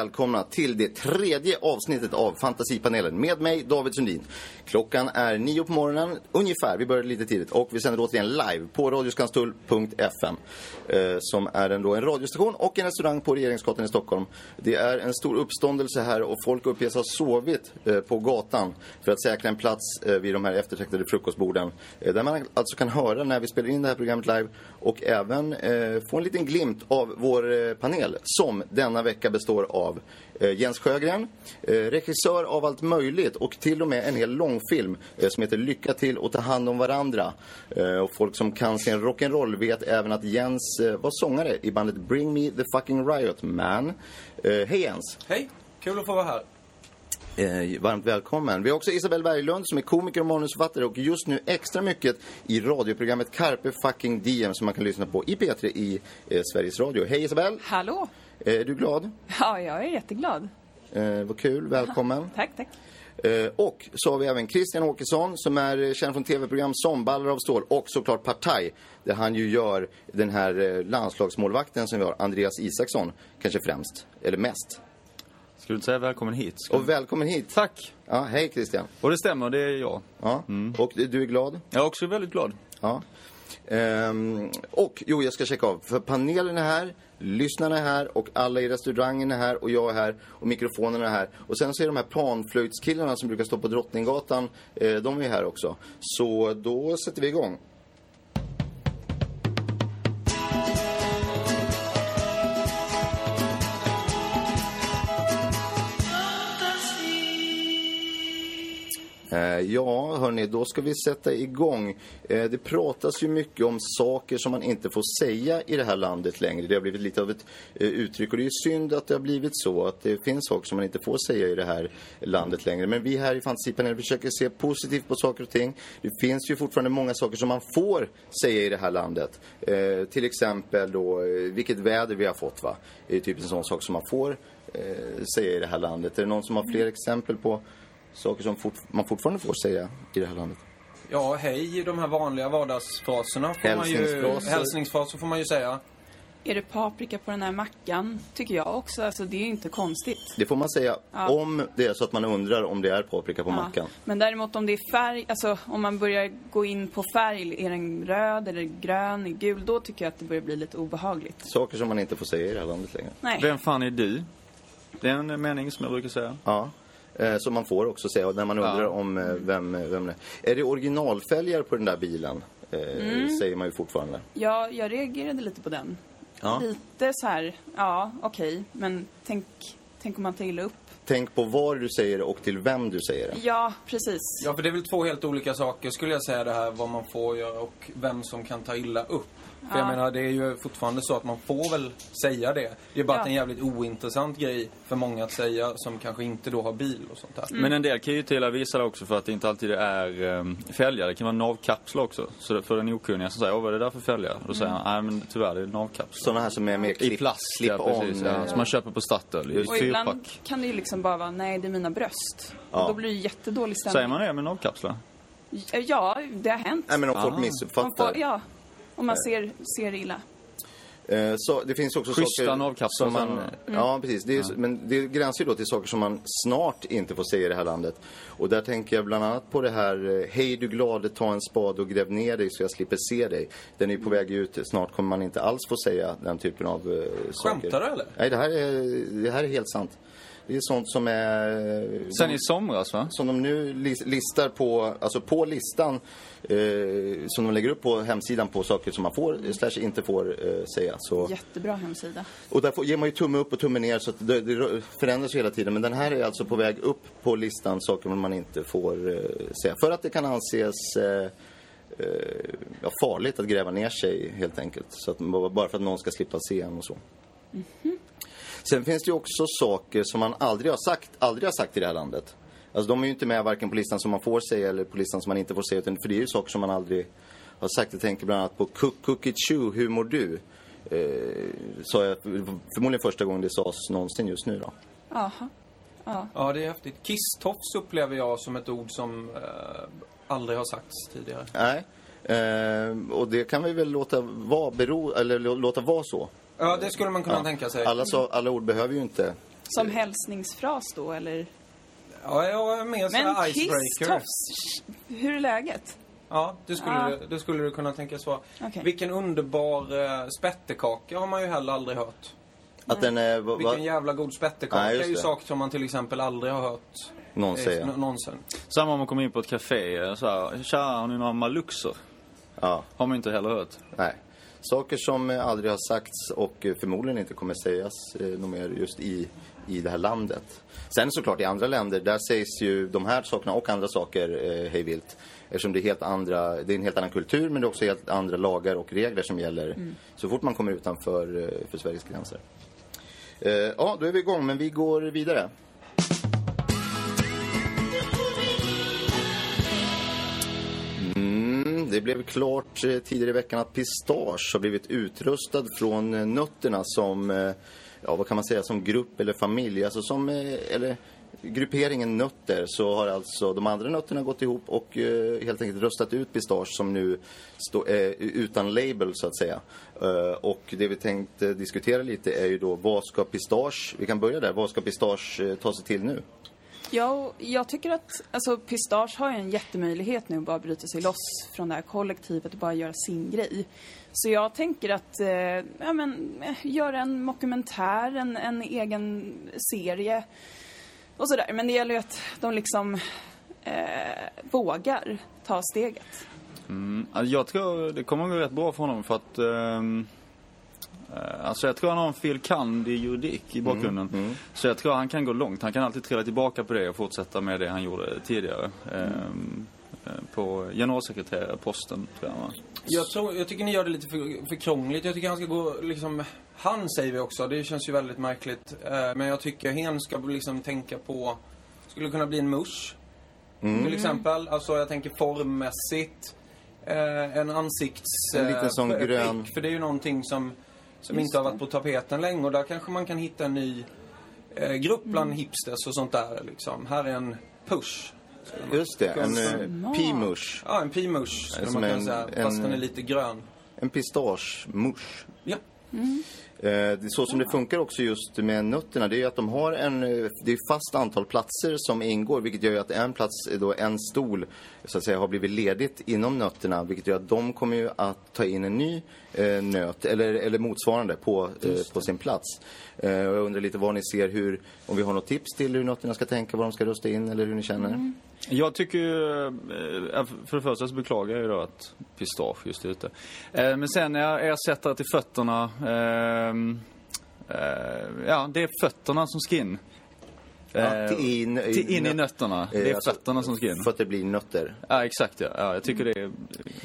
Välkomna till det tredje avsnittet av Fantasipanelen med mig, David Sundin. Klockan är nio på morgonen, ungefär. Vi började lite tidigt och vi sänder återigen live på radioskanstull.fm eh, som är en, då en radiostation och en restaurang på Regeringsgatan i Stockholm. Det är en stor uppståndelse här och folk uppges ha sovit eh, på gatan för att säkra en plats eh, vid de här eftertraktade frukostborden. Eh, där man alltså kan höra när vi spelar in det här programmet live och även eh, få en liten glimt av vår eh, panel som denna vecka består av Jens Sjögren, eh, regissör av allt möjligt och till och med en hel långfilm eh, som heter Lycka till och ta hand om varandra. Eh, och folk som kan sin rock'n'roll vet även att Jens eh, var sångare i bandet Bring Me The Fucking Riot Man. Eh, Hej Jens! Hej, kul att få vara här. Eh, varmt välkommen. Vi har också Isabel Berglund som är komiker och manusförfattare och just nu extra mycket i radioprogrammet Carpe Fucking Diem som man kan lyssna på i P3 i eh, Sveriges Radio. Hej Isabel! Hallå! Eh, är du glad? Ja, jag är jätteglad. Eh, vad kul, välkommen. Tack, tack. Eh, och så har vi även Christian Åkesson som är eh, känd från tv-program som Ballar av stål och såklart Partaj där han ju gör den här eh, landslagsmålvakten som vi har, Andreas Isaksson, kanske främst, eller mest. Skulle du inte säga välkommen hit? Ska... Och välkommen hit! Tack! Ja, hej Christian. Och det stämmer, det är jag. Ja. Och du är glad? Jag är också väldigt glad. Ja. Ehm, och jo, jag ska checka av. För panelen är här, lyssnarna är här och alla i restaurangen är här och jag är här och mikrofonerna är här. Och sen så är de här panflöjtskillarna som brukar stå på Drottninggatan, eh, de är här också. Så då sätter vi igång. Eh, ja, hörni, då ska vi sätta igång. Eh, Det pratas ju mycket om saker som man inte får säga i det här landet längre. Det har blivit lite av ett eh, uttryck och det är synd att det har blivit så. Att det finns saker som man inte får säga i det här landet längre. Men vi här i Fantasipanelen försöker se positivt på saker och ting. Det finns ju fortfarande många saker som man får säga i det här landet. Eh, Till exempel då, eh, vilket väder vi har fått va. Det är typ en sån sak som man får eh, säga i det här landet. Är det någon som har fler exempel på saker som fort, man fortfarande får säga i det här landet. Ja, hej, de här vanliga vardagsfraserna får man ju... Hälsningsfraser. Hälsningsfraser får man ju säga. Är det paprika på den här mackan? Tycker jag också. Alltså, det är ju inte konstigt. Det får man säga Ja. om det är så att man undrar om det är paprika på Ja. mackan. Men däremot om det är färg, alltså om man börjar gå in på färg, är den röd eller grön, är gul, då tycker jag att det börjar bli lite obehagligt. Saker som man inte får säga i det här landet längre. Nej. Vem fan är du? Det är en mening som jag brukar säga. Ja. Eh, Som man får också säga när man undrar Ja. om eh, vem, vem det är. Är det originalfälgar på den där bilen? Eh, Mm. Säger man ju fortfarande. Ja, jag reagerade lite på den. Ja. Lite så här, ja, okej, men tänk, tänk om man tar illa upp. Tänk på var du säger det och till vem du säger det. Ja, precis. Ja, för det är väl två helt olika saker skulle jag säga det här vad man får göra och vem som kan ta illa upp. För jag Ja. menar, det är ju fortfarande så att man får väl säga det. Det är bara Ja. att det är en jävligt ointressant grej för många att säga som kanske inte då har bil och sånt där. Mm. Men en del kan ju till visa det också för att det inte alltid är um, fälgar. Det kan vara navkapslar också. Så för den okunniga som säger, åh vad är det där för fälgar? Då säger han, nej men tyvärr det är navkapslar. Sådana här som är mer klipp, I plast, clip ja, precis. on. Ja, som man köper på Statoil i Och ibland fyrpack. kan det ju liksom bara vara, nej det är mina bröst. Ja. Och då blir det jättedålig stämning. Säger man det med navkapslar? Ja, det har hänt. Nej men om folk. Man missuppfattar. får, ja, om man ser, ser illa. Eh, Så det finns också Schyssta saker navkapslar som man... som- Ja, precis. Det är, Men det gränsar ju då till saker som man snart inte får säga i det här landet. Och där tänker jag bland annat på det här eh, Hej du glade, ta en spade och gräv ner dig så jag slipper se dig. Den är ju på väg ut. Snart kommer man inte alls få säga den typen av eh, saker. Skämtar du, eller? Nej, det här är, det här är helt sant. Det är sånt som är... Sen de- i somras va? som de nu lis- listar på, alltså på listan eh, som de lägger upp på hemsidan på saker som man får eh, slash inte får eh, säga. Så, Jättebra hemsida. och där får, ger man ju tumme upp och tumme ner så att det, det förändras hela tiden. Men den här är alltså på väg upp på listan saker man inte får eh, säga. För att det kan anses eh, eh, ja, farligt att gräva ner sig helt enkelt. Så att, bara för att någon ska slippa se en och så. Sen finns det ju också saker som man aldrig har sagt, aldrig har sagt i det här landet. Alltså de är ju inte med varken på listan som man får säga eller på listan som man inte får säga. Utan för det är ju saker som man aldrig har sagt. Jag tänker bland annat på Chew, hur mår du? Eh, sa jag förmodligen första gången det sades någonsin just nu då. Jaha. Ja, det är häftigt. Kisstofs upplever jag som ett ord som eh, aldrig har sagts tidigare. Nej. Eh, och det kan vi väl låta vara, bero, eller lå- låta vara så. Ja, det skulle man kunna Ja. tänka sig. Alla, så, alla ord behöver ju inte... Som hälsningsfras då, eller? Ja, jag är mer Men Kiss icebreaker. Tofs, hur är läget? Ja, det skulle, Ja. det skulle du kunna tänkas vara. Okej. Vilken underbar eh, spettekaka har man ju heller aldrig hört. Att den är... Va, va, Vilken jävla god spettekaka Nej, är ju saker som man till exempel aldrig har hört någon eh, säger. någonsin. Samma om man kommer in på ett café eh, så här, Tja, har ni några maluxer? Ja. Har man inte heller hört. Nej. Saker som aldrig har sagts och förmodligen inte kommer sägas eh, mer just i, i det här landet. Sen såklart i andra länder, där sägs ju de här sakerna och andra saker eh, hej vilt. Eftersom det är, helt andra, det är en helt annan kultur men det är också helt andra lagar och regler som gäller så fort man kommer utanför eh, för Sveriges gränser. Eh, ja, då är vi igång men vi går vidare. Det blev klart eh, tidigare i veckan att Pistage har blivit utrustad från eh, nötterna som, eh, ja vad kan man säga, som grupp eller familj. Alltså som, eller grupperingen nötter så har alltså de andra nötterna gått ihop och eh, helt enkelt röstat ut Pistage som nu står eh, utan label så att säga. Eh, och det vi tänkte diskutera lite är ju då vad ska Pistage, vi kan börja där, vad ska Pistage ta sig till nu? Ja, jag tycker att alltså, Pistage har ju en jättemöjlighet nu att bara bryta sig loss från det här kollektivet och bara göra sin grej. Så jag tänker att, eh, ja men, eh, göra en dokumentär, en, en egen serie och sådär. Men det gäller ju att de liksom eh, vågar ta steget. Mm, alltså jag tror det kommer att gå rätt bra för honom för att eh, Alltså jag tror han har en fil. kand i juridik i bakgrunden. Så jag tror han kan gå långt. Han kan alltid trilla tillbaka på det och fortsätta med det han gjorde tidigare. Ehm, eh, på generalsekreterarposten tror jag? Jag, tror, jag tycker ni gör det lite för, för krångligt. Jag tycker han ska gå liksom... Han säger vi också, det känns ju väldigt märkligt. Eh, men jag tycker Hen ska liksom tänka på... Skulle kunna bli en musch. Till exempel. Alltså jag tänker formmässigt. Eh, en ansikts... En liten eh, sån grön- För det är ju någonting som, som Just inte har varit på tapeten länge. Och där kanske man kan hitta en ny eh, grupp bland hipsters och sånt där liksom. Här är en push. Just det, en eh. P-mush. Ja, en p-mush skulle man kunna säga. Fast en- den är lite grön. En pistagemush. Ja. Är så som det funkar också just med nötterna, det är att de har en, eh, det är fast antal platser som ingår, vilket gör att en plats, eh, då en stol, så att säga, har blivit ledigt inom nötterna, vilket gör att de kommer ju att ta in en ny eh, nöt, eller, eller motsvarande, på, eh, på sin plats. Eh, jag undrar lite vad ni ser, hur, om vi har något tips till hur nötterna ska tänka, vad de ska rösta in, eller hur ni känner? Jag tycker ju, eh, eh, för det första så beklagar jag ju då att pistage just är ute. Eh, men sen när jag ersättare till fötterna. Ehm, ja, det är fötterna som ska in. Ja, Eh, till in, till in i nötterna. Det är Eh, alltså, fötterna som ska in. För att det blir nötter. Ja, exakt ja. ja jag tycker det är...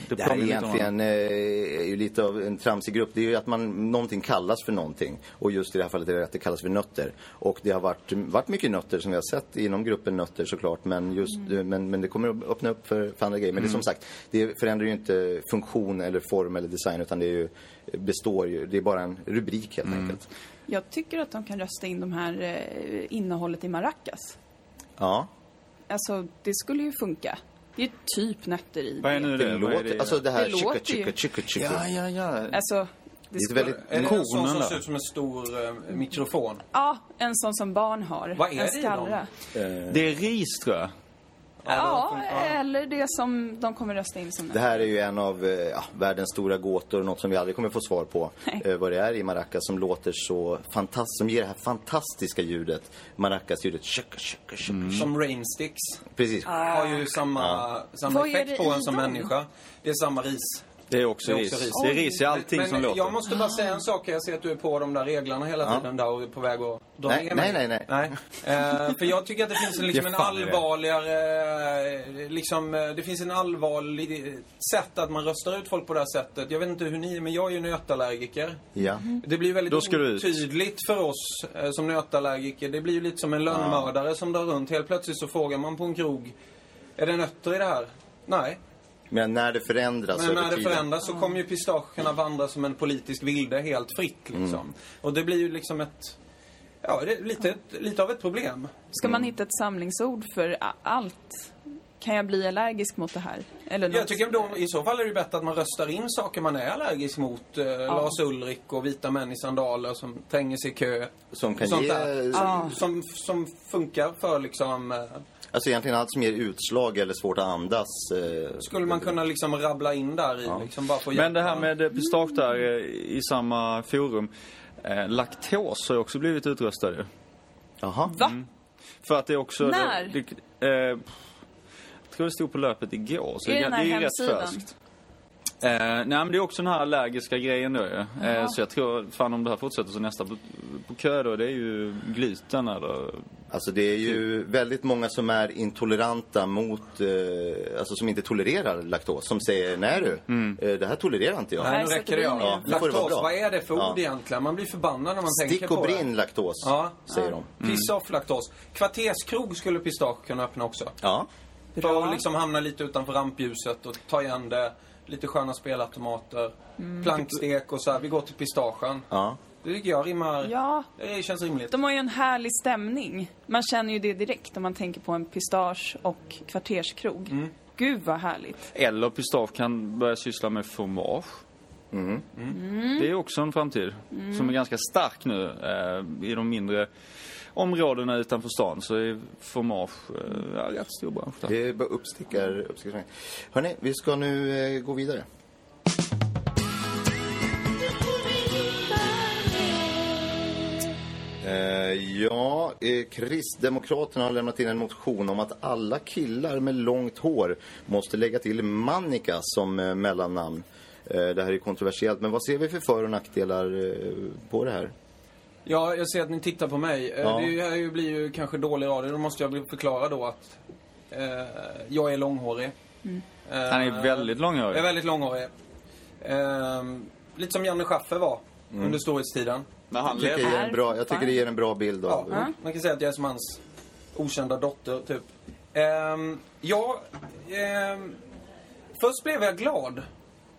Det, Det här är egentligen eh, är ju lite av en tramsig grupp. Det är ju att man, någonting kallas för någonting. Och just i det här fallet är det att det kallas för nötter. Och det har varit, varit mycket nötter som vi har sett inom gruppen nötter såklart. Men, just, eh, men, men det kommer att öppna upp för, för andra grejer. Men det är som sagt, det förändrar ju inte funktion eller form eller design. Utan det är ju, består ju, det är bara en rubrik helt enkelt. Jag tycker att de kan rösta in de här eh, innehållet i maracas. Ja. Alltså, det skulle ju funka. Det är ju typ nötter i Vad är nu Det, det? Vad är låter, det? alltså det här Det chicka låter ju- chicka chicka chicka. Ja, ja, ja. Alltså, Det skulle- väldigt... Är det en sån som där. ser ut som en stor eh, mikrofon? Ja, en sån som barn har. Vad är en det i dem? skallra. Det är ris tror jag. Ja, ja. eller det som de kommer rösta in som Det här är ju en av eh, ja, världens stora gåtor, något som vi aldrig kommer få svar på. Nej. Eh, vad det är i maracas som låter så fantastiskt, som ger det här fantastiska ljudet. Maracas-ljudet. Mm. Som Rainsticks. Precis. Har ju samma, samma Vad är effekt det på en som människa. Det är samma ris. Det är också, Det är ris. också ris. Det är ris i allting men som låter. jag måste bara säga en sak. Jag ser att du är på de där reglarna hela Ja. tiden där och är på väg att dra Nej, ner nej, mig. nej, nej. Eh, för jag tycker att det finns en, liksom en allvarligare... eh, Liksom, eh, det finns en allvarlig sätt att man röstar ut folk på det här sättet. Jag vet inte hur ni är, men jag är ju nötallergiker. Ja. Det blir väldigt otydligt för oss eh, som nötallergiker. Det blir ju lite som en lönnmördare som drar runt. Helt plötsligt så frågar man på en krog. Är det nötter i det här? Nej. Men när det förändras Men när det förändras så kommer ju pistage kunna vandra som en politisk vilde helt fritt liksom. Mm. Och det blir ju liksom ett... Ja, det är lite, lite av ett problem. Ska man hitta ett samlingsord för allt? Kan jag bli allergisk mot det här? Eller Jag tycker då, i så fall är det ju bättre att man röstar in saker man är allergisk mot. Eh, Lars Ulrik och vita män i sandaler som tränger sig i kö. Som kan Sånt ge... där. Som, som, som funkar för liksom... Eh, Alltså egentligen allt som ger utslag eller svårt att andas. Eh, skulle man kunna liksom rabbla in där i liksom bara för att Men det här med eh, pistage där eh, i samma forum. Eh, laktos har ju också blivit utröstad ju. Jaha. Va? För att det är också... När? Det, det, eh, tror det stod på löpet igår. Så I det, den här det är ju rätt hemsidan? färskt. Eh, nej men det är också den här allergiska grejen då ju. Eh, så jag tror, fan om det här fortsätter så nästa på, på kö då, det är ju gluten eller... Alltså det är ju väldigt många som är intoleranta mot, eh, alltså som inte tolererar laktos. Som säger, nej du, Mm. eh, det här tolererar inte jag. Nej, nu räcker det. det blir Ja. det Laktos, bra. vad är det för ord Ja. egentligen? Man blir förbannad när man tänker Stick på och det. brinn laktos, Ja. säger de. Piss off laktos. Kvarterskrog skulle pistage kunna öppna också. Ja. För att liksom hamna lite utanför rampljuset och ta igen det. Lite sköna spelautomater. Plankstek och så här. Vi går till pistagen. ja. Det tycker jag rimmar... Ja, Det känns rimligt. de har ju en härlig stämning. Man känner ju det direkt om man tänker på en pistage och kvarterskrog. Mm. Gud vad härligt. Eller pistage kan börja syssla med fromage. Mm. Det är också en framtid som är ganska stark nu eh, i de mindre områdena utanför stan så är Formage eh, ja, rätt stor bransch där. Det är bara uppstickar, uppstickar. Hörni, vi ska nu eh, gå vidare. Eh, ja, eh, Kristdemokraterna har lämnat in en motion om att alla killar med långt hår måste lägga till Mannika som eh, mellannamn. Eh, det här är kontroversiellt, men vad ser vi för för och nackdelar eh, på det här? Ja, jag ser att ni tittar på mig. Eh, Ja. Det här ju- blir ju kanske dålig radio. Då måste jag förklara då att eh, jag är långhårig. Eh, Han är väldigt Jag är långhårig. väldigt långhårig. Eh, lite som Janne Schaffer var under storhetstiden. När han Jag tycker, en bra, jag tycker det ger en bra bild Ja, av... man kan säga att jag är som hans okända dotter, typ. Ehm, ja, ehm, först blev jag glad.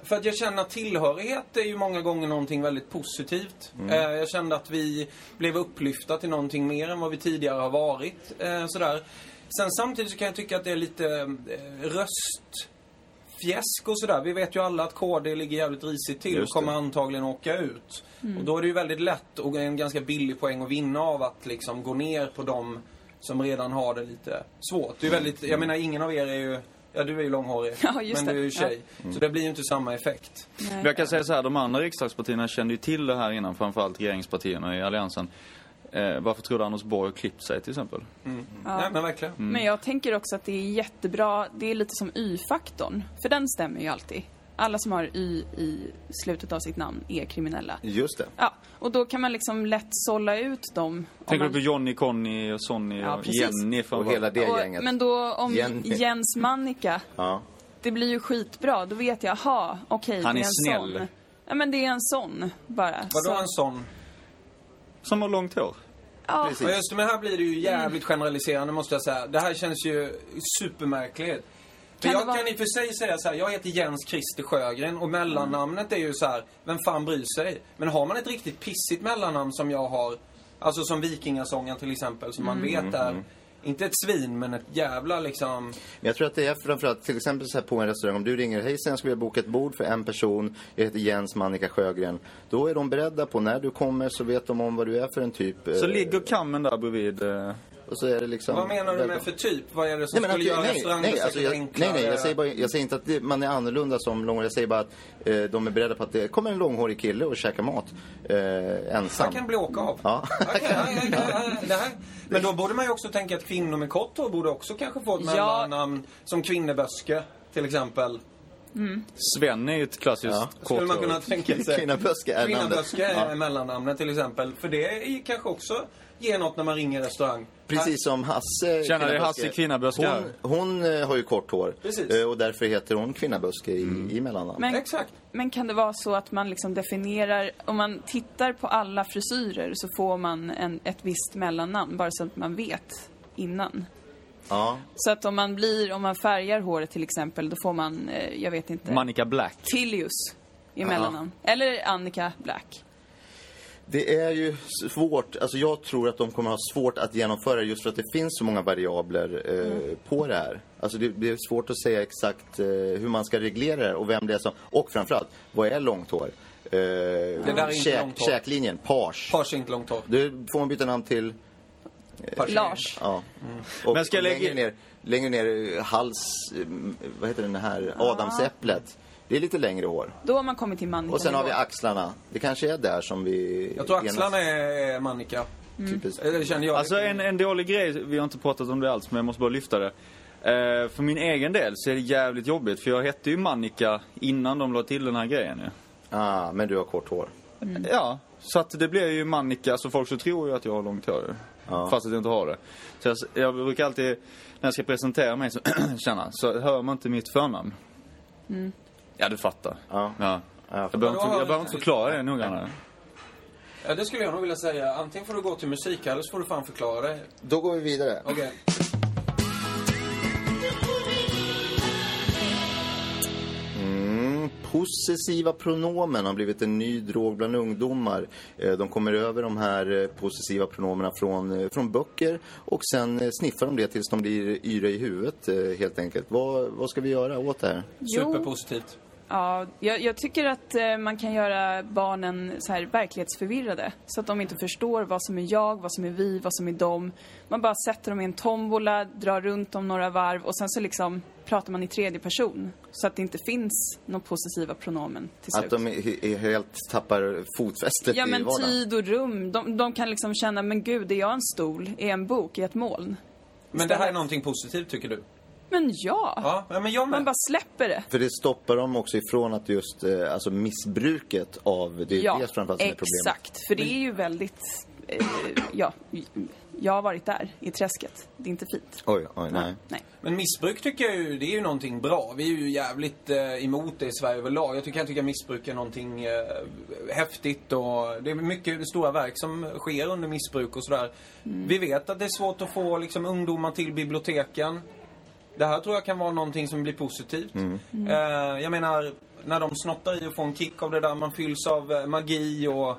För att jag känner att tillhörighet är ju många gånger någonting väldigt positivt. Eh, jag kände att vi blev upplyfta till någonting mer än vad vi tidigare har varit. Eh, sådär. Sen samtidigt så kan jag tycka att det är lite eh, röstfjäsk och sådär. Vi vet ju alla att KD ligger jävligt risigt till och kommer antagligen åka ut. Och då är det ju väldigt lätt och en ganska billig poäng att vinna av att liksom gå ner på dem som redan har det lite svårt. Det är väldigt, jag menar ingen av er är ju, ja du är ju långhårig. Ja, just men det. du är ju tjej. Så det blir ju inte samma effekt. Nej. Jag kan säga så här, de andra riksdagspartierna kände ju till det här innan, framförallt regeringspartierna i alliansen. Eh, varför tror du Anders Borg klippt sig till exempel? Nej men verkligen. Men jag tänker också att det är jättebra, det är lite som Y-faktorn. För den stämmer ju alltid. Alla som har Y i slutet av sitt namn är kriminella. Just det. Ja, och då kan man liksom lätt sålla ut dem. Tänker man... du på Johnny, Conny och Sonny Ja, och precis. Jenny? Och hela det och, gänget. Men då om Jenny. Jens Mannika, Ja. det blir ju skitbra. Då vet jag, aha, okej, Han det är är en snäll. sån. Ja, men det är en sån bara. Vadå Så- en sån? Som har långt hår. Ja, Precis. Ja, just det, men här blir det ju jävligt generaliserande måste jag säga. Det här känns ju supermärkligt. Kan jag vara- kan i och för sig säga så här, jag heter Jens Christer Sjögren och mellannamnet är ju så här, vem fan bryr sig? Men har man ett riktigt pissigt mellannamn som jag har, alltså som Vikingasången till exempel, som man vet är inte ett svin, men ett jävla liksom... Men jag tror att det är framförallt, till exempel så här på en restaurang, om du ringer, hej sen jag skulle vilja boka ett bord för en person, jag heter Jens Mannika Sjögren. Då är de beredda på, när du kommer så vet de om vad du är för en typ. Så eh, ligger kammen där bredvid. eh, Och så är det liksom... Vad menar du med för typ? Vad är det som Nej, skulle göra nej, restaurangbesöket nej, alltså jag, enklare? nej, nej, jag säger, bara, jag säger inte att det, man är annorlunda som långhårig. Jag säger bara att eh, de är beredda på att det kommer en långhårig kille och käkar mat eh, ensam. Han kan bli åka av. Ja. Okej, ja, ja, ja, ja, det här. Men då borde man ju också tänka att kvinnor med kort hår borde också kanske få ett Ja. mellannamn. Som kvinneböske, till exempel. Sven är ju ett klassiskt Ja. Skulle man kunna tänka sig. Kvinnaböske är. Kvinnaböske är Ja. mellannamnet till exempel. För det är kanske också ger något när man ringer restaurang. Precis som Hasse Tjena, det är Hasse Kvinnaböske här. Hon, hon eh, har ju kort hår. Precis. Eh, och därför heter hon Kvinnaböske i, Mm. i mellannamn. Men, Exakt. men kan det vara så att man liksom definierar, om man tittar på alla frisyrer så får man en, ett visst mellannamn, bara så att man vet innan. Ja. Så att om man blir, om man färgar håret till exempel, då får man, eh, jag vet inte, Manika Black. Tilius i mellannamn. Eller Annika Black. Det är ju svårt, alltså jag tror att de kommer ha svårt att genomföra just för att det finns så många variabler eh, Mm. på det här. Alltså det, det är svårt att säga exakt eh, hur man ska reglera det och vem det är som, och framförallt, vad är långt hår? Eh, där är inte käk, långt hår. Käklinjen, page. Pars inte långt hår. Det får man byta namn till, Pars. Lars. ja. Och, Men ska lägga- längre, ner, längre ner, eh, hals, eh, vad heter den här, adamsäpplet. Det är lite längre hår. Då har man kommit till Mannika Och sen har vi axlarna. Det kanske är där som vi... Jag tror axlarna är, Mannika. Typiskt. Eller det känner jag. Alltså en, en dålig grej, vi har inte pratat om det alls men jag måste bara lyfta det. Eh, för min egen del så är det jävligt jobbigt för jag hette ju Mannika innan de la till den här grejen ju. Ah, men du har kort hår. Ja, så att det blir ju Mannika, så folk så tror ju att jag har långt hår. Ja. Fast att jag inte har det. Så jag, jag brukar alltid, när jag ska presentera mig så, tjena, så hör man inte mitt förnamn. Ja, du fattar. Ja. Ja. Ja, Jag behöver inte, jag behöver inte förklara det noggrannare. Ja, det skulle jag nog vilja säga. Antingen får du gå till musik eller så får du fan förklara det. Då går vi vidare. Okej. Mm, possessiva pronomen har blivit en ny drog bland ungdomar. Eh, De kommer över de här eh, possessiva pronomerna från, eh, från böcker och sen sniffar de det tills de blir yra i huvudet helt enkelt. Vad, vad ska vi göra åt det här? Jo. Superpositivt. Ja, jag, jag tycker att eh, man kan göra barnen så här verklighetsförvirrade. Så att de inte förstår vad som är jag, vad som är vi, vad som är dem. Man bara sätter dem i en tombola, drar runt dem några varv och sen så liksom pratar man i tredje person. Så att det inte finns några possessiva pronomen till slut. Att de är, är helt tappar fotfästet Ja i men vardagen? tid och rum. De, de kan liksom känna, men gud, är jag en stol? Är jag en bok? Är jag ett moln? Men det här är någonting positivt tycker du? Men ja! Ja, men jag med. Man bara släpper det. För det stoppar dem också ifrån att just, eh, alltså missbruket av, det är ja, det framförallt som är problemet. exakt. För det är ju väldigt, eh, ja, jag har varit där i träsket. Det är inte fint. Oj, oj, nej. Nej. Men missbruk tycker jag ju, det är ju någonting bra. Vi är ju jävligt eh, emot det i Sverige överlag. Jag tycker, jag tycker att missbruk är någonting eh, häftigt och det är mycket stora verk som sker under missbruk och sådär. Vi vet att det är svårt att få liksom, ungdomar till biblioteken. Det här tror jag kan vara någonting som blir positivt. Eh, jag menar, när de snottar i och får en kick av det där, man fylls av eh, magi och eh,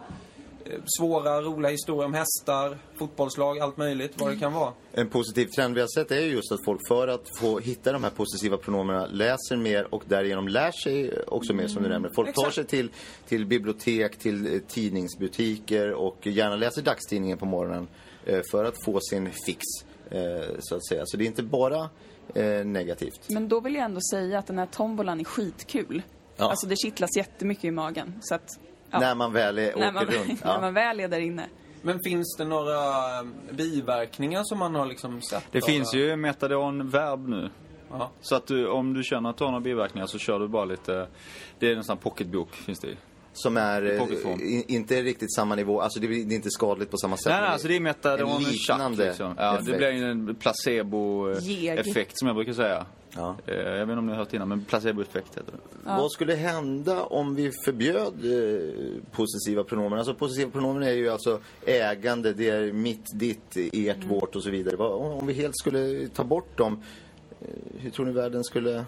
svåra, roliga historier om hästar, fotbollslag, allt möjligt, vad det kan vara. En positiv trend vi har sett är ju just att folk för att få hitta de här possessiva pronomerna läser mer och därigenom lär sig också mer som du nämnde. Folk tar Exakt. sig till, till bibliotek, till eh, tidningsbutiker och gärna läser dagstidningen på morgonen eh, för att få sin fix, så att säga. Så det är inte bara eh, negativt. Men då vill jag ändå säga att den här tombolan är skitkul. Ja. Alltså det kittlas jättemycket i magen. Så att, ja, När man väl är, åker när, man, runt. när Ja. man väl är där inne. Men finns det några eh, biverkningar som man har liksom sett? Det av finns ju metadon-verb nu. Ja. Så att du, om du känner att du har några biverkningar så kör du bara lite, det är en sån här pocketbok finns det i. Som är I eh, i- inte riktigt samma nivå, alltså det är det är inte skadligt på samma sätt. Nej, nej, alltså det är metadon en chack liknande liksom. Ja, det effekt. blir ju en placebo-effekt som jag brukar säga. Ja. Eh, Jag vet inte om ni har hört innan, men placeboeffekt heter det. Vad skulle hända om vi förbjöd eh, possessiva pronomen? Alltså possessiva pronomen är ju alltså ägande, det är mitt, ditt, ert, Mm. vårt och så vidare. Om vi helt skulle ta bort dem, eh, hur tror ni världen skulle...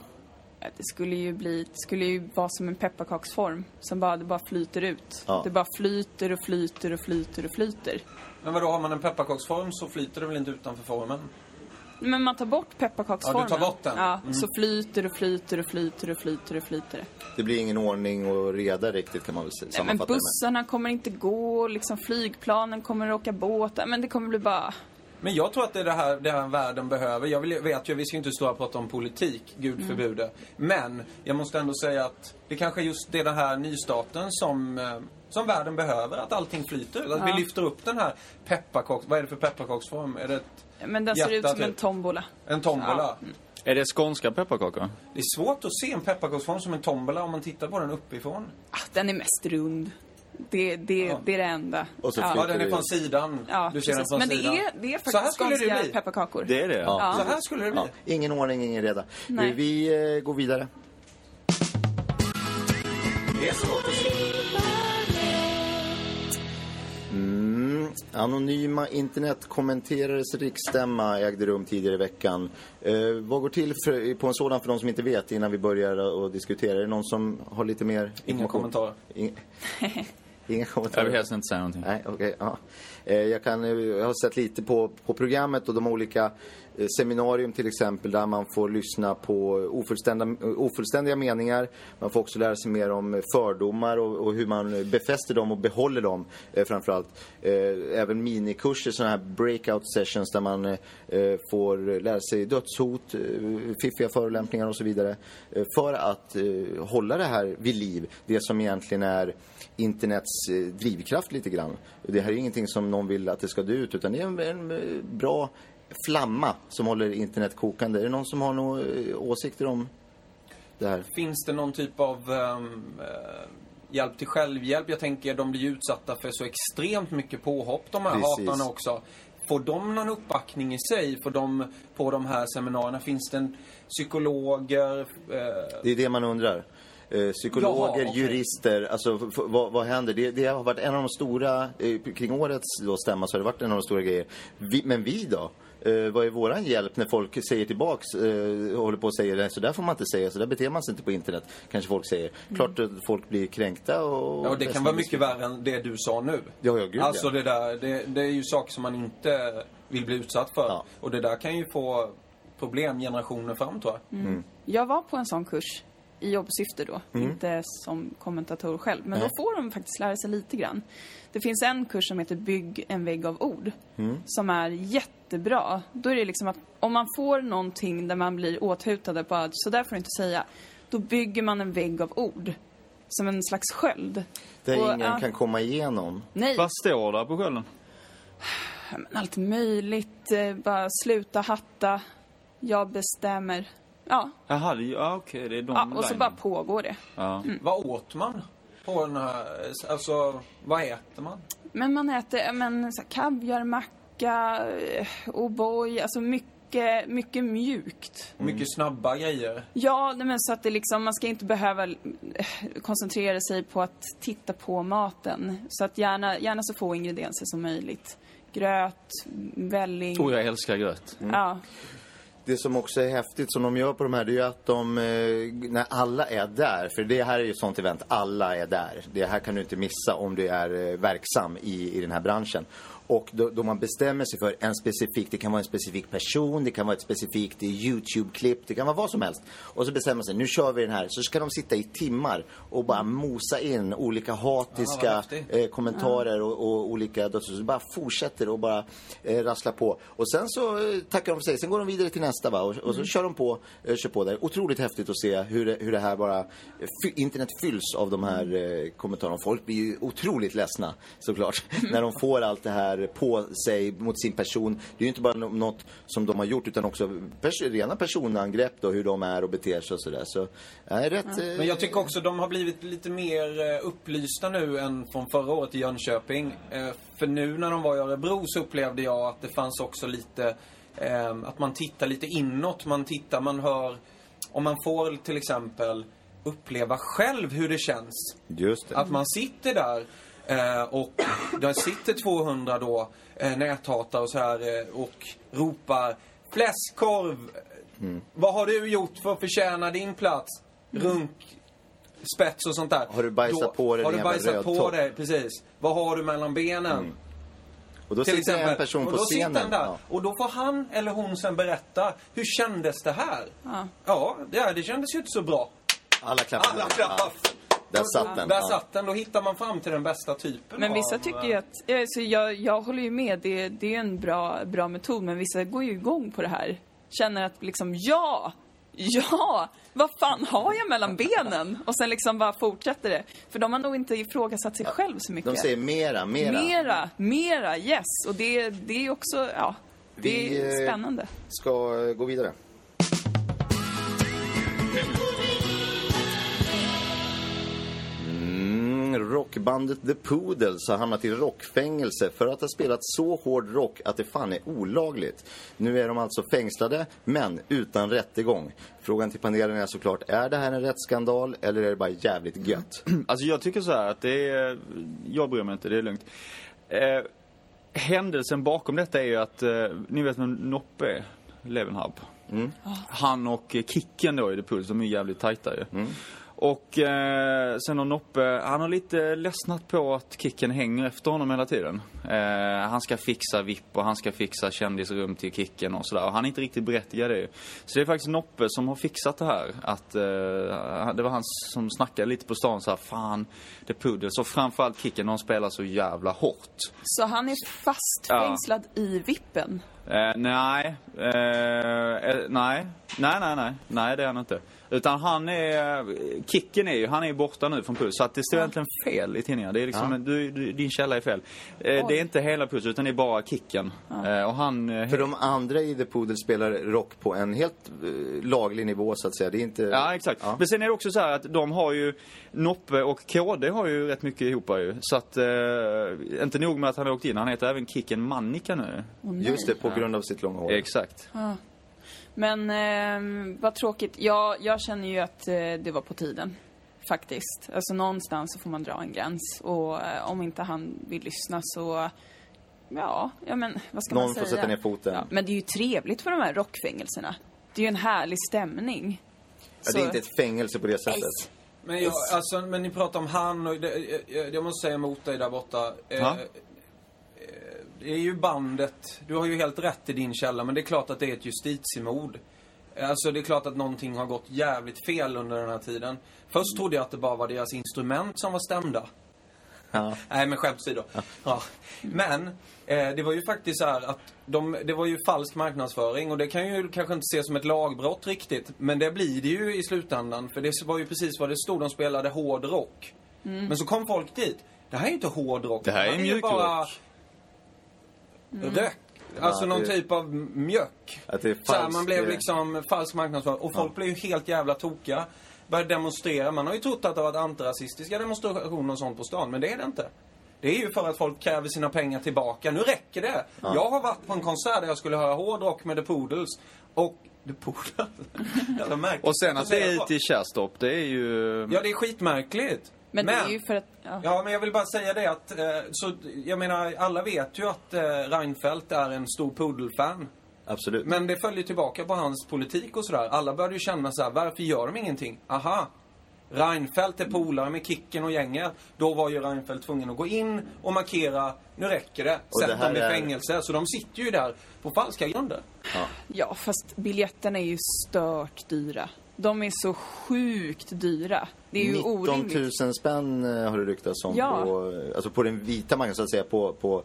Det skulle ju bli, det skulle ju vara som en pepparkaksform. Som bara, det bara flyter ut. Ja. Det bara flyter och flyter och flyter och flyter. Men vadå, har man en pepparkaksform så flyter det väl inte utanför formen? Men man tar bort pepparkaksformen. Ja, du tar bort den. Ja, Mm. så flyter och flyter och flyter och flyter och flyter det. Det blir ingen ordning och reda riktigt kan man väl säga- Men det med. bussarna kommer inte gå, liksom flygplanen kommer åka båtar. Men det kommer bli bara... Men jag tror att det är det här, det här världen behöver. Jag vill, vet ju, vi ska inte stå här och prata om politik, gud förbjude. Men jag måste ändå säga att det kanske är just det den här nystarten som, eh, som världen behöver. Att allting flyter. Att vi Ja. lyfter upp den här pepparkaks... Vad är det för pepparkaksform? Är det ett, Men den ser ut som en typ. tombola. en tombola? Ja. Är det skånska pepparkakor? Det är svårt att se en pepparkaksform som en tombola om man tittar på den uppifrån. Ah, den är mest rund. Det, det, Ja. det är det enda. Och så Ja, den är det- från sidan. Ja, du ser precis. den från Men det sidan. är, det är Så här faktiskt skulle det skånska bli. pepparkakor. Det är det? Ja. Så här skulle det bli. Ja, ingen ordning, ingen reda. Nej. Vi, vi eh, går vidare. Mm, anonyma internetkommenterares riksstämma ägde rum tidigare i veckan. Eh, vad går till för, på en sådan för de som inte vet innan vi börjar att diskutera? Är det någon som har lite mer Inga information? kommentarer. Inga, inga Jag kommentarer? vill helst inte säga någonting. Nej, okej. ja. Eh, Jag, kan, eh, jag har sett lite på, på programmet och de olika Eh, seminarium till exempel där man får lyssna på ofullständiga, ofullständiga meningar. Man får också lära sig mer om fördomar och, och hur man befäster dem och behåller dem eh, framförallt. Eh, även minikurser, sådana här breakout sessions där man eh, får lära sig dödshot, eh, fiffiga förolämpningar och så vidare. Eh, för att eh, hålla det här vid liv, det som egentligen är internets eh, drivkraft lite grann. Det här är ingenting som någon vill att det ska dö ut utan det är en, en eh, bra flamma som håller internet kokande. Är det någon som har några eh, åsikter om det här? Finns det någon typ av eh, hjälp till självhjälp? Jag tänker, de blir utsatta för så extremt mycket påhopp, de här Precis. hatarna också. Får de någon uppbackning i sig? Får de på de här seminarierna? Finns det en psykologer? Eh, Det är det man undrar. Eh, psykologer, Jaha, okej. jurister, alltså vad, vad händer? Det, det har varit en av de stora, eh, kring årets då stämma så har det varit en av de stora grejer. Vi, men vi då? Eh, vad är våran hjälp när folk säger tillbaks, eh, håller på och säger nej, så där får man inte säga, så där beter man sig inte på internet, kanske folk säger. Klart att folk blir kränkta och... ja, och det kan vara mycket värre än det du sa nu. Ja, ja, gud, Alltså ja. det där, det, det är ju saker som man inte vill bli utsatt för. Ja. Och det där kan ju få problem generationer fram tror jag. Mm. Jag var på en sån kurs i jobbsyfte då, inte som kommentator själv. Men då får de faktiskt lära sig lite grann. Det finns en kurs som heter Bygg en vägg av ord. Som är jättebra. Då är det liksom att om man får någonting där man blir åthutade på att så där får du inte säga. Då bygger man en vägg av ord. Som en slags sköld. Där Och, ingen ja, kan komma igenom. Nej, Vad står där på skölden? allt möjligt. Eh, Bara sluta hatta. Jag bestämmer. Ja, Jaha, det- ja, okej, det är de ja och så bara pågår det. Ja. Vad åt man på den här, alltså vad äter man? Men man äter ja, men, så här, kaviarmacka, eh, O'boy, alltså mycket, mycket mjukt. Mycket snabba grejer. Ja, men så att det liksom, man ska inte behöva eh, koncentrera sig på att titta på maten. Så att gärna, gärna så få ingredienser som möjligt. Gröt, välling. Oh, jag älskar gröt. Ja, Det som också är häftigt som de gör på de här, det är ju att de, eh, när alla är där, för det här är ju ett sånt event, alla är där. Det här kan du inte missa om du är verksam i, i den här branschen. Och då, då man bestämmer sig för en specifik, det kan vara en specifik person, det kan vara ett specifikt YouTube-klipp, det kan vara vad som helst. Och så bestämmer man sig, nu kör vi den här. Så ska de sitta i timmar och bara mosa in olika hatiska häftigt. eh, kommentarer och, och olika dödsord. Så bara fortsätter och bara eh, rasslar på. Och sen så eh, tackar de för sig. Sen går de vidare till nästa va? Och, och så kör de på, eh, kör på där. Otroligt häftigt att se hur det, hur det här bara, internet fylls av de här eh, kommentarerna. Folk blir ju otroligt ledsna såklart. när de får allt det här på sig mot sin person. Det är ju inte bara något som de har gjort utan också pers- rena personangrepp då, hur de är och beter sig och sådär. Så, nej, rätt. eh, Men jag tycker också de har blivit lite mer eh, upplysta nu än från förra året i Jönköping. Eh, För nu när de var i Örebro så upplevde jag att det fanns också lite, eh, att man tittar lite inåt. Man tittar, man hör, om man får till exempel uppleva själv hur det känns. Just det. Att man sitter där eh, och där sitter 200 då eh, näthatare och så här eh, och ropar fläskkorv. Vad har du gjort för att förtjäna din plats? Runk, spets och sånt där. Har du bajsat på dig, Har du bajsat på rödtopp? dig, precis. Vad har du mellan benen? Och då till sitter exempel. en person och på då scenen. Sitter han där, Ja. Och då får han eller hon sen berätta, hur kändes det här? Ja. Ja, det, det kändes ju inte så bra. Alla klappar. Alla klappar. Där satt den. Där satt den. Då hittar man fram till den bästa typen Men av... vissa tycker ju att, ja, så jag, jag håller ju med, det, det är en bra, bra metod, men vissa går ju igång på det här. Känner att liksom, ja, ja, vad fan har jag mellan benen? Och sen liksom bara fortsätter det. För de har nog inte ifrågasatt sig själv så mycket. De säger mera, mera. Mera, mera, yes. Och det, det är också, ja, det Vi, är eh, spännande. Ska eh, gå vidare. Rockbandet The Poodles har hamnat i rockfängelse för att ha spelat så hård rock att det fan är olagligt. Nu är de alltså fängslade, men utan rättegång. Frågan till panelen är såklart, är det här en rättsskandal eller är det bara jävligt gött? Alltså jag tycker så här att det är... Jag bryr mig inte, det är lugnt. Eh, händelsen bakom detta är ju att, eh, ni vet vem Noppe är? Levenhaup. Han och Kicken då i The Puls, de är ju jävligt tajta ju. Och eh, sen har Noppe, han har lite ledsnat på att Kicken hänger efter honom hela tiden. Eh, han ska fixa VIP och han ska fixa kändisrum till Kicken och sådär. Och han är inte riktigt berättigad det. Så det är faktiskt Noppe som har fixat det här. Att, eh, det var han som snackade lite på stan så här, fan, The Puddles. Och framförallt Kicken, de spelar så jävla hårt. Så han är fastfängslad i vippen. Eh, nej, eh, eh, nej, nej, nej, nej, nej det är han inte. Utan han är, Kicken är ju, han är borta nu från Puls. Så att det står egentligen fel i tidningen. Det är liksom, Ja. du, du, din källa är fel. Eh, det är inte hela Puls utan det är bara Kicken. Eh, och han... eh, För de andra i The Poodles spelar rock på en helt eh, laglig nivå så att säga. Det är inte... Ja, exakt. Ja. Men sen är det också så här att de har ju, Noppe och KD har ju rätt mycket ihop ju. Så att, eh, inte nog med att han har åkt in, han heter även Kicken Mannika nu. Nej. Just det, på grund av sitt långa hår. Exakt. Men eh, vad tråkigt. Jag, jag känner ju att eh, det var på tiden. Faktiskt. Alltså någonstans så får man dra en gräns. Och eh, om inte han vill lyssna så... Ja, ja men vad ska Någon man säga? får sätta ner foten. Ja, men det är ju trevligt på de här rockfängelserna. Det är ju en härlig stämning. Ja, det är inte ett fängelse på det sättet. Men, jag, alltså, men ni pratar om han och det, jag, jag måste säga emot dig där borta. Eh, Ja. Det är ju bandet. Du har ju helt rätt i din källa, men det är klart att det är ett justitiemord. Alltså det är klart att någonting har gått jävligt fel under den här tiden. Först trodde jag att det bara var deras instrument som var stämda. Ja. Nej, men skämt åsido. Ja. Men, eh, det var ju faktiskt så här att de, det var ju falsk marknadsföring och det kan ju kanske inte ses som ett lagbrott riktigt. Men det blir det ju i slutändan. För det var ju precis vad det stod. De spelade hård rock. Men så kom folk dit. Det här är ju inte hård rock. Det här är ju mjukrock. bara Rök. Alltså Ja, någon typ av mjök. Att det är falsk, man blev liksom falsk marknadsföring. Och folk blev ju helt jävla tokiga. Började demonstrera. Man har ju trott att det har varit antirasistiska demonstrationer och sånt på stan. Men det är det inte. Det är ju för att folk kräver sina pengar tillbaka. Nu räcker det. Jag har varit på en konsert där jag skulle höra hårdrock med The Poodles. Och... The Poodles? Jävla märkligt. Och sen att det är ute i Kärrstorp, det är ju... Ja, det är skitmärkligt. Men, det är ju för att... Ja. Ja, men jag vill bara säga det att, eh, så, jag menar, alla vet ju att eh, Reinfeldt är en stor pudelfan. Absolut. Men det följer tillbaka på hans politik och sådär. Alla började ju känna så här, varför gör de ingenting? Aha! Reinfeldt är polare med Kicken och gänget. Då var ju Reinfeldt tvungen att gå in och markera, nu räcker det. Sätt dem i är- fängelse. Så de sitter ju där på falska grunder. ja, fast biljetterna är ju stört dyra. De är så sjukt dyra. Det är ju 19 orimligt. 000 spänn eh, har det ryktats om Ja. på, alltså på den vita marknaden så att säga, på, på,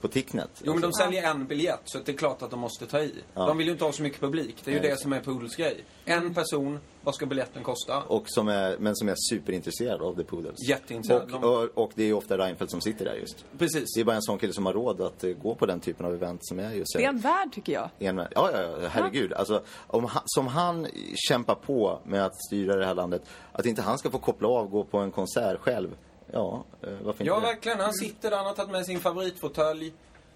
på Ticknet. Jo, men de säljer en biljett, så det är klart att de måste ta i. Ja. De vill ju inte ha så mycket publik. Det är ju Nej, det så. som är Poodles grej. En person, vad ska biljetten kosta? och som är, men som är superintresserad av The Poodles. Jätteintresserad. Och, De- och, och det är ju ofta Reinfeldt som sitter där just. Precis. Det är bara en sån kille som har råd att eh, gå på den typen av event som är just Det är en värld, tycker jag. en, ja, ja, ja, herregud. Alltså, om han, som han kämpar på med att styra det här landet, att inte han ska få koppla av gå på en konsert själv. Ja, eh, varför inte Ja, verkligen. Han sitter där, han har tagit med sin favoritfåtölj.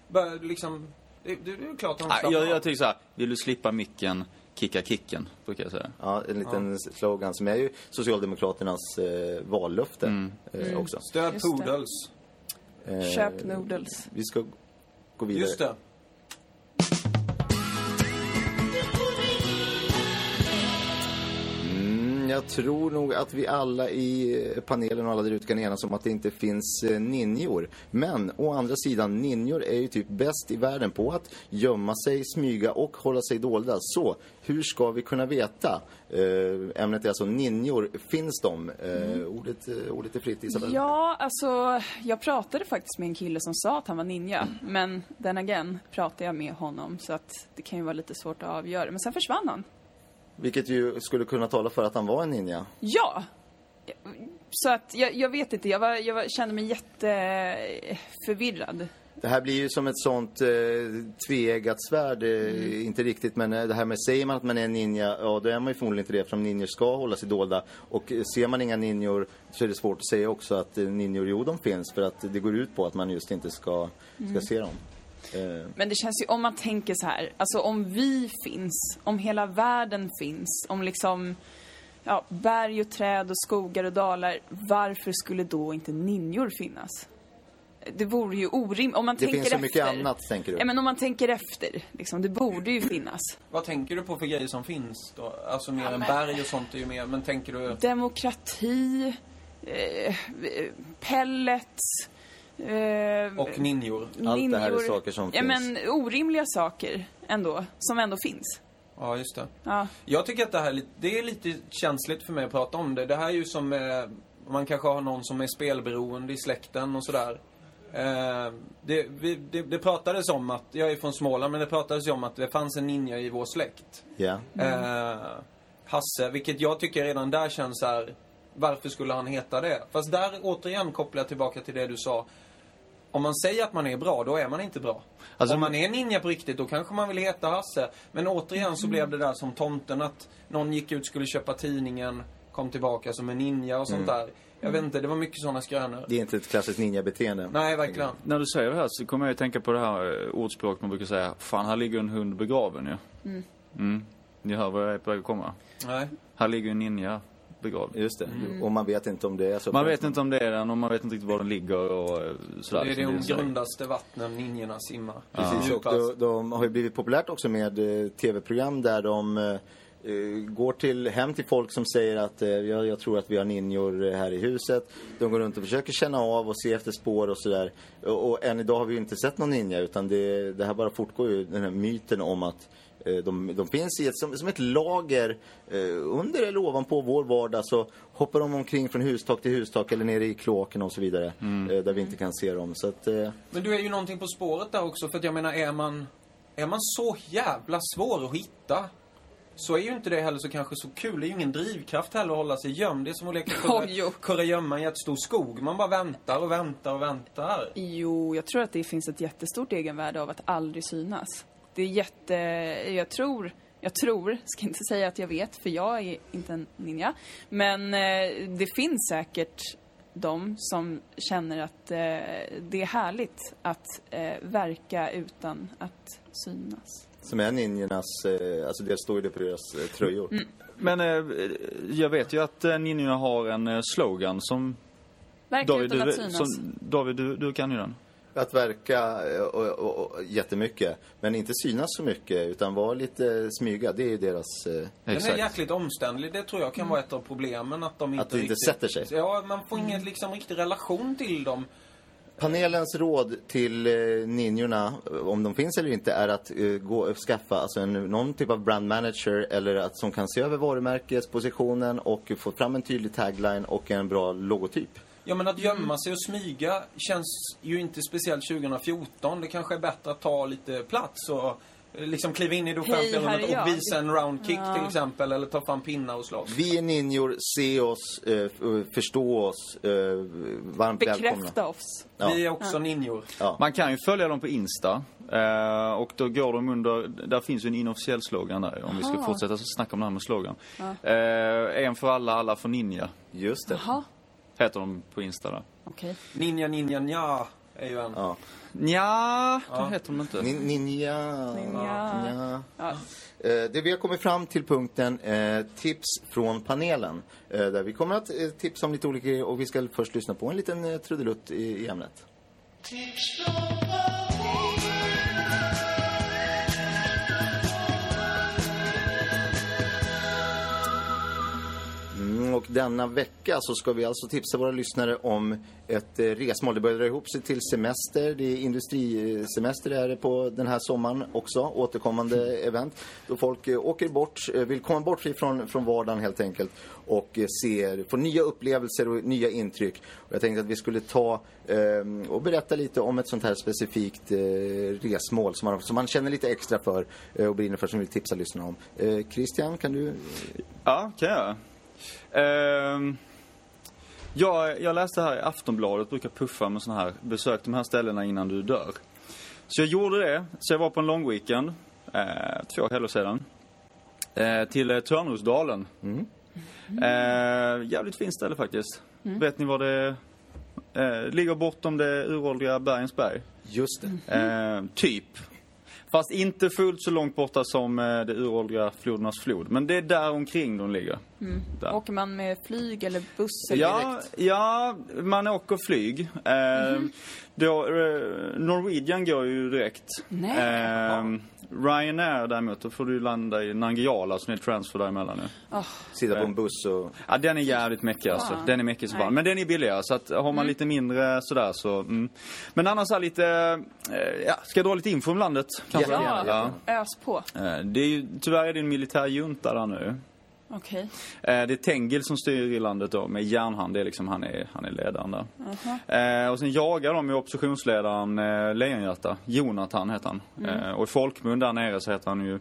Börjar liksom... Det, det, det är klart han Nej, slappnar jag, jag tycker så här, vill du slippa micken, kicka kicken, brukar jag säga. Ja, en liten slogan som är ju Socialdemokraternas eh, vallöfte eh, också. Stöd. Poodles. Eh, Köp noodles. Vi ska gå vidare. Just det. Jag tror nog att vi alla i eh, panelen och alla där ute kan enas om att det inte finns eh, ninjor. Men å andra sidan, ninjor är ju typ bäst i världen på att gömma sig, smyga och hålla sig dolda. Så hur ska vi kunna veta? Eh, ämnet är alltså ninjor. Finns de? Eh, ordet, ordet är fritt, Isabel. Ja, alltså jag pratade faktiskt med en kille som sa att han var ninja. Men den again pratade jag med honom så att det kan ju vara lite svårt att avgöra. Men sen försvann han. Vilket ju skulle kunna tala för att han var en ninja. Ja! Så att jag, jag vet inte, jag, var, jag var, kände mig jätteförvirrad. Det här blir ju som ett sånt eh, tveeggat svärd. Eh, Mm. Inte riktigt, men eh, det här med säger man att man är en ninja, ja då är man ju förmodligen inte det eftersom ninjor ska hålla sig dolda. Och eh, ser man inga ninjor så är det svårt att säga också att eh, ninjor, jo de finns. För att det går ut på att man just inte ska, Mm. ska se dem. Eh, Men det känns ju, om man tänker så här, alltså om vi finns, om hela världen finns, om liksom ja, berg och träd och skogar och dalar, varför skulle då inte ninjor finnas? Det vore ju orimligt, om man det tänker finns så efter. mycket annat, tänker du? Ja, men om man tänker efter, liksom, det borde ju finnas. Vad tänker du på för grejer som finns då? Alltså mer än men- berg och sånt är ju mer, men tänker du... Demokrati, eh, pellets, eh, Och ninjor. Allt det här är saker som ja, finns. men orimliga saker ändå, som ändå finns. Ja, just det. Ja. Jag tycker att det här är lite, det är lite känsligt för mig att prata om det. Det här är ju som, eh, man kanske har någon som är spelberoende i släkten och sådär. Eh, det, vi, det, det pratades om att, jag är från Småland, men det pratades ju om att det fanns en ninja i vår släkt. Ja. Eh, Hasse, vilket jag tycker redan där känns så här. Varför skulle han heta det? Fast där återigen kopplar jag tillbaka till det du sa. Om man säger att man är bra, då är man inte bra. Alltså, Om man är ninja på riktigt, då kanske man vill heta Hasse. Men återigen så blev det där som tomten att någon gick ut, skulle köpa tidningen, kom tillbaka som en ninja och sånt där. Jag vet inte, det var mycket sådana skrönor. Det är inte ett klassiskt ninja-beteende. Nej, verkligen. När du säger det här så kommer jag att tänka på det här ordspråket man brukar säga. Fan, här ligger en hund begraven ju. Mm. Ni hör vad jag är på väg att komma. Nej. Här ligger en ninja begravd. Just det. Och man vet inte om det är så. Man vet inte om det är den och man vet inte riktigt var den ligger och eh, sådär. Det är som de grundaste vattnen ninjorna simmar. Precis, och de, de har ju blivit populärt också med eh, tv-program där de eh, eh, går till, hem till folk som säger att eh, jag, jag tror att vi har ninjor eh, här i huset. De går runt och försöker känna av och se efter spår och sådär. Och, och än idag har vi ju inte sett någon ninja utan det, det här bara fortgår ju, den här myten om att de, de finns i ett, som, som ett lager eh, under eller ovanpå vår vardag så hoppar de omkring från hustak till hustak eller nere i kloaken och så vidare. Eh, där vi inte kan se dem. Så att, eh, Men du är ju någonting på spåret där också, för att jag menar, är man, är man så jävla svår att hitta, så är ju inte det heller så kanske så kul. Det är ju ingen drivkraft heller att hålla sig gömd. Det är som att leka kurragömma i en jättestor skog. Man bara väntar och väntar och väntar. Jo, jag tror att det finns ett jättestort egenvärde av att aldrig synas. Det är jätte... Jag tror, jag tror, ska inte säga att jag vet, för jag är inte en ninja. Men eh, det finns säkert de som känner att eh, det är härligt att eh, verka utan att synas. Som är ninjornas, eh, alltså det står ju det på deras eh, tröjor. Mm. Men eh, jag vet ju att eh, ninjorna har en eh, slogan som... Verka David, utan du, att synas. som, David du, du kan ju den. Att verka eh, och, och, och, jättemycket, men inte synas så mycket utan vara lite smyga. Det är ju deras... Eh, Den är jäkligt omständlig. Det tror jag kan vara ett av problemen. Att de inte Att det inte riktigt, sätter sig. Ja, man får ingen liksom riktig relation till dem. panelens råd till eh, ninjorna, eh, om de finns eller inte, är att eh, gå och skaffa alltså en, någon typ av brand manager eller att som kan se över varumärkespositionen och få fram en tydlig tagline och en bra logotyp. Ja, men att gömma sig och smyga känns ju inte speciellt 2014. Det kanske är bättre att ta lite plats och eh, liksom kliva in i det offentliga här rummet och visa en roundkick till exempel. Eller ta fram pinnar och slåss. Vi är ninjor, se oss, eh, förstå oss, eh, varmt välkomna. Bekräfta oss. Ja. Vi är också ninjor. Man kan ju följa dem på Insta. Eh, och då går de under, där finns ju en inofficiell slogan där om vi ska Aha. fortsätta snacka om det här med slogan. Eh, en för alla, alla för ninja. Just det. Jaha, Heter de på Insta där. okej. Ninja, ninja, nja är ju en. Ja. Nja, det heter de inte. Nin- Ninja. Ninja. Nja. Ja. Eh, Det vi har kommit fram till punkten eh, tips från panelen. Eh, där vi kommer att eh, tipsa om lite olika grejer och vi ska först lyssna på en liten eh, trudelutt i, i ämnet. Och denna vecka så ska vi alltså tipsa våra lyssnare om ett eh, resmål. Det börjar dra ihop sig till semester. Det är industrisemester är det på den här sommaren också. Återkommande event. Då folk eh, åker bort, eh, vill komma bort ifrån från vardagen helt enkelt. Och ser, får nya upplevelser och nya intryck. Och jag tänkte att vi skulle ta eh, och berätta lite om ett sånt här specifikt eh, resmål som man, som man känner lite extra för eh, och brinner för som vi vill tipsa lyssnarna om. Eh, Christian, kan du? Ja, kan jag Ehm, jag, jag läste här i Aftonbladet, brukar puffa med såna här, besök de här ställena innan du dör. Så jag gjorde det. Så jag var på en lång weekend, eh, två helger sedan. Eh, till eh, Törnrosdalen. Eh, jävligt fint ställe faktiskt. Vet ni var det eh, ligger bortom det uråldriga Bergensberg? Just det. Eh, typ. Fast inte fullt så långt borta som eh, det uråldriga flodernas flod. Men det är där omkring de ligger. Där. Åker man med flyg eller buss eller Ja, direkt? ja, man åker flyg. Eh, då, eh, Norwegian går ju direkt. Nej. Eh, Ryanair däremot, då får du landa i Nangijala som är transfer däremellan nu. Sitta på en buss och... Ja, den är jävligt mäckig alltså. Fan. Den är mäckig som fan. Men den är billigare så att har man lite mindre sådär så, mm. Men annars är lite, eh, ja, ska jag dra lite info om landet? Kanske? Ja, Ja. ös på. Eh, Det är ju, tyvärr är det en militär junta där nu. Okej. Eh, Det är Tengil som styr i landet då med järnhand. Det är liksom, han är, han är ledaren där. Eh, och sen jagar de ju oppositionsledaren eh, Lejonhjärta. Jonathan heter han. Eh, och i folkmun där nere så heter han ju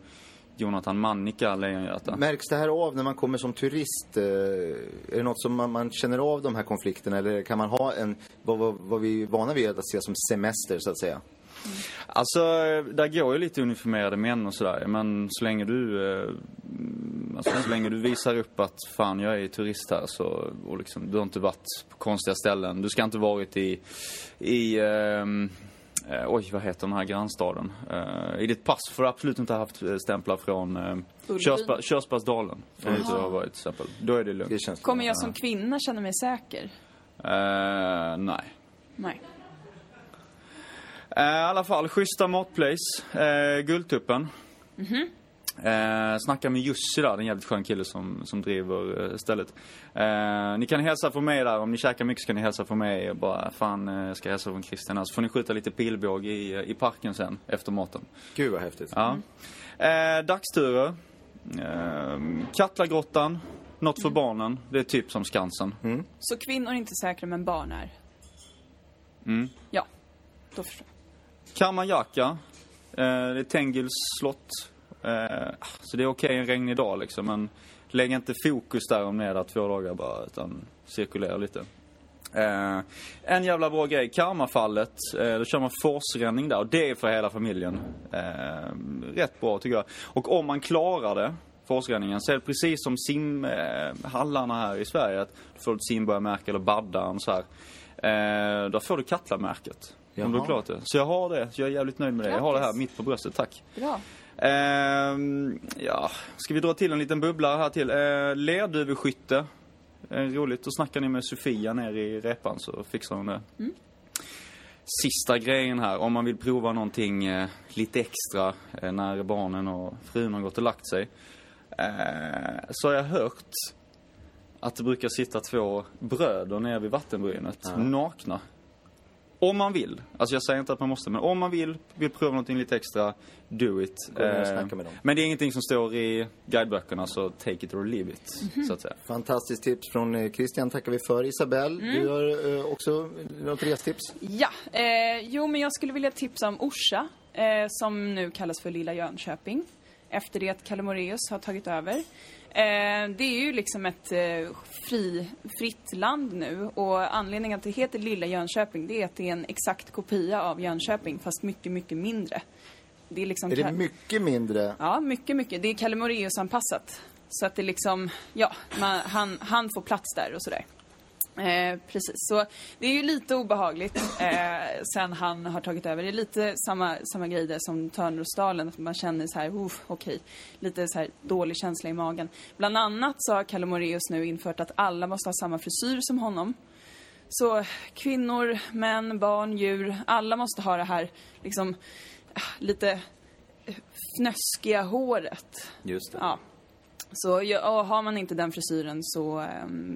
Jonathan Mannika Lejonhjärta. Märks det här av när man kommer som turist? Är det något som man, man känner av de här konflikterna eller kan man ha en, vad, vad, vad vi är vana vid att se som semester så att säga? Alltså, där går ju lite uniformerade män och sådär. Men så länge du, eh, alltså, så länge du visar upp att fan jag är turist här så, och liksom, du har inte varit på konstiga ställen. Du ska inte varit i, i eh, oj vad heter den här grannstaden? Eh, I ditt pass får du absolut inte ha haft stämplar från eh. Körsbär, Körsbärsdalen. Får du inte ha varit till exempel. Då är det Det lugnt. känns Kommer jag som kvinna känna mig säker? Eh, nej. Nej. Eh, I alla fall, schyssta matplace. Eh, Guldtuppen. Eh, snacka med Jussi där, en jävligt skön kille som, som driver eh, stället. Eh, ni kan hälsa från mig där, om ni käkar mycket så kan ni hälsa från mig och bara fan eh, jag ska hälsa från Christian här. Så får ni skjuta lite pilbåge i, eh, i parken sen efter maten. Gud vad häftigt. Ja. Eh, dagsturer. Eh, Katlagrottan. Något för barnen. Det är typ som Skansen. Så kvinnor är inte säkra men barn är? Mm. Ja, då förstår jag. Karmajaka. Eh, det är Tengils slott. Eh, ah, så det är okej en regnig dag liksom, men lägg inte fokus där om ner där två dagar bara, utan cirkulera lite. Eh, en jävla bra grej, Karmafallet, eh, då kör man forsränning där och det är för hela familjen. Eh, rätt bra tycker jag. Och om man klarar det, forsränningen, så är det precis som simhallarna eh, här i Sverige. Att du får ett simborgarmärke eller baddan så här. Eh, då får du Katlamärket. Om du har Jaha. klarat det. Så jag har det, så jag är jävligt nöjd med det. Jag har det här mitt på bröstet, tack. Bra. Ehm, ja, ska vi dra till en liten bubbla här till. Uh, Lerduveskytte. Eh, roligt, då snackar ni med Sofia nere i repan så fixar hon det. Sista grejen här, om man vill prova någonting eh, lite extra eh, när barnen och frun har gått och lagt sig. Eh, så har jag hört att det brukar sitta två bröder nere vid vattenbrynet, nakna. Om man vill. Alltså jag säger inte att man måste, men om man vill, vill prova någonting lite extra, do it. Eh, snacka med dem. Men det är ingenting som står i guideböckerna, så take it or leave it, Mhm. så att säga. Fantastiskt tips från eh, Christian tackar vi för. Isabelle, du har eh, också något restips? Ja, eh, jo men jag skulle vilja tipsa om Orsa, eh, som nu kallas för Lilla Jönköping. Efter det att Kalle Moraeus har tagit över. Eh, det är ju liksom ett eh, fri, fritt land nu och anledningen att det heter Lilla Jönköping det är att det är en exakt kopia av Jönköping fast mycket, mycket mindre. Det är liksom... Är det mycket mindre? Ja, mycket, mycket. Det är Kalle Moraeus-anpassat. Så att det liksom, ja, man, han, han får plats där och sådär. Eh, precis, så det är ju lite obehagligt eh, sen han har tagit över. Det är lite samma, samma grej där som Törnrosdalen, att man känner så här, oh, okej, lite så här dålig känsla i magen. Bland annat så har Kalle Moraeus nu infört att alla måste ha samma frisyr som honom. Så kvinnor, män, barn, djur, alla måste ha det här liksom ah, lite eh, fnöskiga håret. Just det. Ja. Så ja, har man inte den frisyren så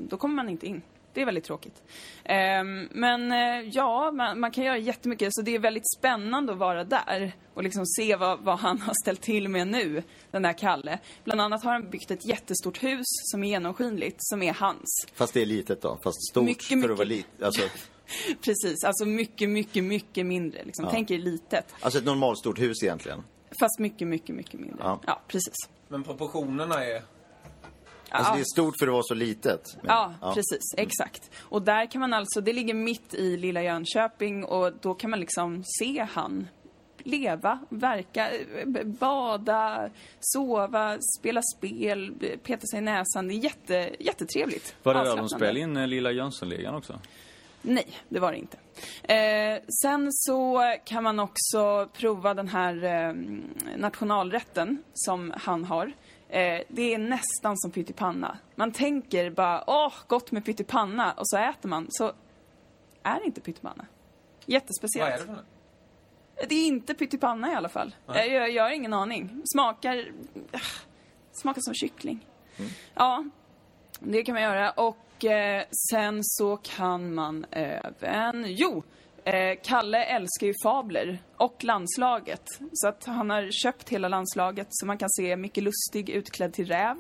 då kommer man inte in. Det är väldigt tråkigt. Ehm, men eh, ja, man, man kan göra jättemycket. Så det är väldigt spännande att vara där och liksom se vad, vad han har ställt till med nu, den där Kalle. Bland annat har han byggt ett jättestort hus som är genomskinligt, som är hans. Fast det är litet då, fast stort Mycket, för mycket. att vara litet. Alltså, Precis, alltså mycket, mycket, mycket mindre. Liksom. Tänk er litet. alltså ett normalstort hus egentligen. Fast mycket, mycket, mycket mindre. Ja. Ja, precis. Men proportionerna är... Alltså Ja. det är stort för att vara så litet. Men- Ja, precis. Exakt. Och där kan man alltså, det ligger mitt i lilla Jönköping och då kan man liksom se han leva, verka, bada, sova, spela spel, peta sig i näsan. Det är jätte, jättetrevligt. Var det där de spelade in Lilla Jönssonligan också? Nej, det var det inte. Eh, sen så kan man också prova den här eh, nationalrätten som han har. Eh, det är nästan som pyttipanna. Man tänker bara, åh, gott med pyttipanna, och så äter man. Så är det inte pyttipanna. Jättespeciellt. Vad är det för något? Det är inte pyttipanna i alla fall. Jag, jag, jag har ingen aning. Smakar... ah, Smakar som kyckling. Ja, det kan man göra. Och eh, sen så kan man även... Jo! Eh, Kalle älskar ju fabler och landslaget. Så att han har köpt hela landslaget så man kan se Micke Lustig utklädd till räv.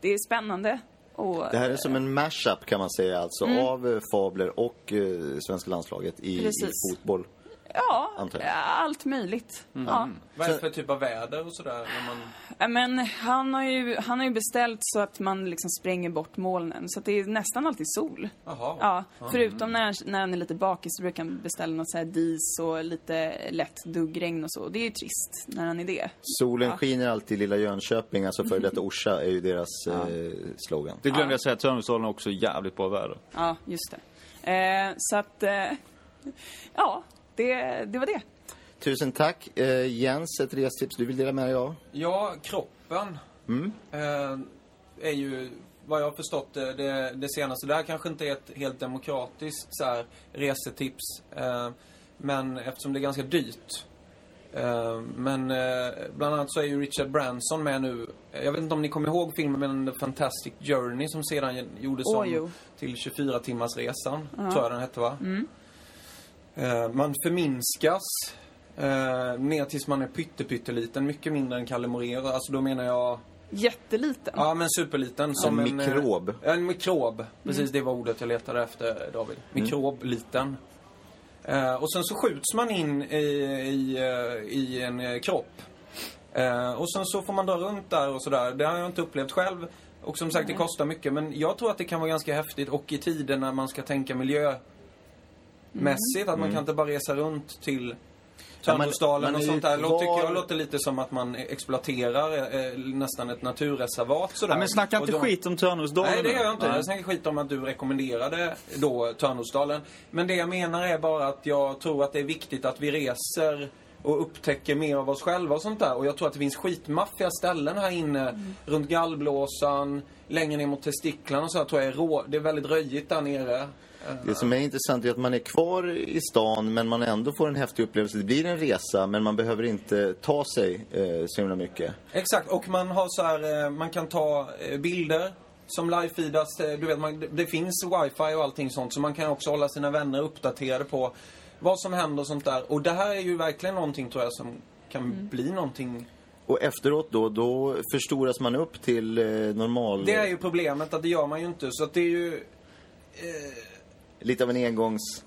Det är spännande. Och, Det här är som en mashup kan man säga alltså av eh, fabler och eh, svenska landslaget i, i fotboll. Ja, allt möjligt. Ja. Vad är det för typ av väder och sådär? När man... Ja, Men han har, ju, han har ju beställt så att man liksom spränger bort molnen. Så att det är nästan alltid sol. Jaha. Ja, förutom när, när han är lite bakis så brukar han beställa något så här dis och lite lätt duggregn och så. Det är ju trist när han är det. Solen Ja. skiner alltid i lilla Jönköping, alltså före detta Orsa är ju deras eh, slogan. Det glömde jag säga, Törnrosdalen har också jävligt bra väder. Ja, just det. Eh, så att, eh, ja, det, det var det. Tusen tack. Eh, Jens, ett restips du vill dela med dig av? Ja, kroppen eh, är ju, vad jag har förstått det, det, det senaste. Det här kanske inte är ett helt demokratiskt så här, resetips. Eh, men eftersom det är ganska dyrt. Eh, men eh, bland annat så är ju Richard Branson med nu. Jag vet inte om ni kommer ihåg filmen The Fantastic Journey som sedan gjordes Åh, om jo. till 24-timmarsresan. Tror jag den hette va? Eh, man förminskas eh, ner tills man är pyttepytteliten, mycket mindre än Kalle Morer. Alltså då menar jag, Jätteliten. ja men superliten. Som En eh, mikrob. Ja, en mikrob. Precis, det var ordet jag letade efter David. Mikrobliten. Eh, och sen så skjuts man in i, i, eh, i en eh, kropp. Eh, och sen så får man dra runt där och sådär. Det har jag inte upplevt själv. Och som sagt, det kostar mycket. Men jag tror att det kan vara ganska häftigt. Och i tider när man ska tänka miljömässigt. Att man kan inte bara resa runt till Ja, Törnrosdalen är och sånt där. Låter, tycker jag låter lite som att man exploaterar eh, nästan ett naturreservat sådär. Ja, men snacka inte då- skit om Törnrosdalen Nej, det gör jag inte. Nej. Jag snackar skit om att du rekommenderade då Törnrosdalen. Men det jag menar är bara att jag tror att det är viktigt att vi reser och upptäcker mer av oss själva och sånt där. Och jag tror att det finns skitmaffiga ställen här inne. Runt gallblåsan, längre ner mot testiklarna och så här, tror jag är rå... Det är väldigt röjigt där nere. Det som är intressant är att man är kvar i stan men man ändå får en häftig upplevelse. Det blir en resa men man behöver inte ta sig eh, så himla mycket. Exakt, och man har så här, eh, man kan ta eh, bilder som live-feedas. eh, Du vet, man, det- det finns wifi och allting sånt. Så man kan också hålla sina vänner uppdaterade på vad som händer och sånt där. Och det här är ju verkligen någonting tror jag som kan bli någonting. Och efteråt då, då förstoras man upp till eh, normal... Det är ju problemet att det gör man ju inte. Så att det är ju... Lite av en engångs...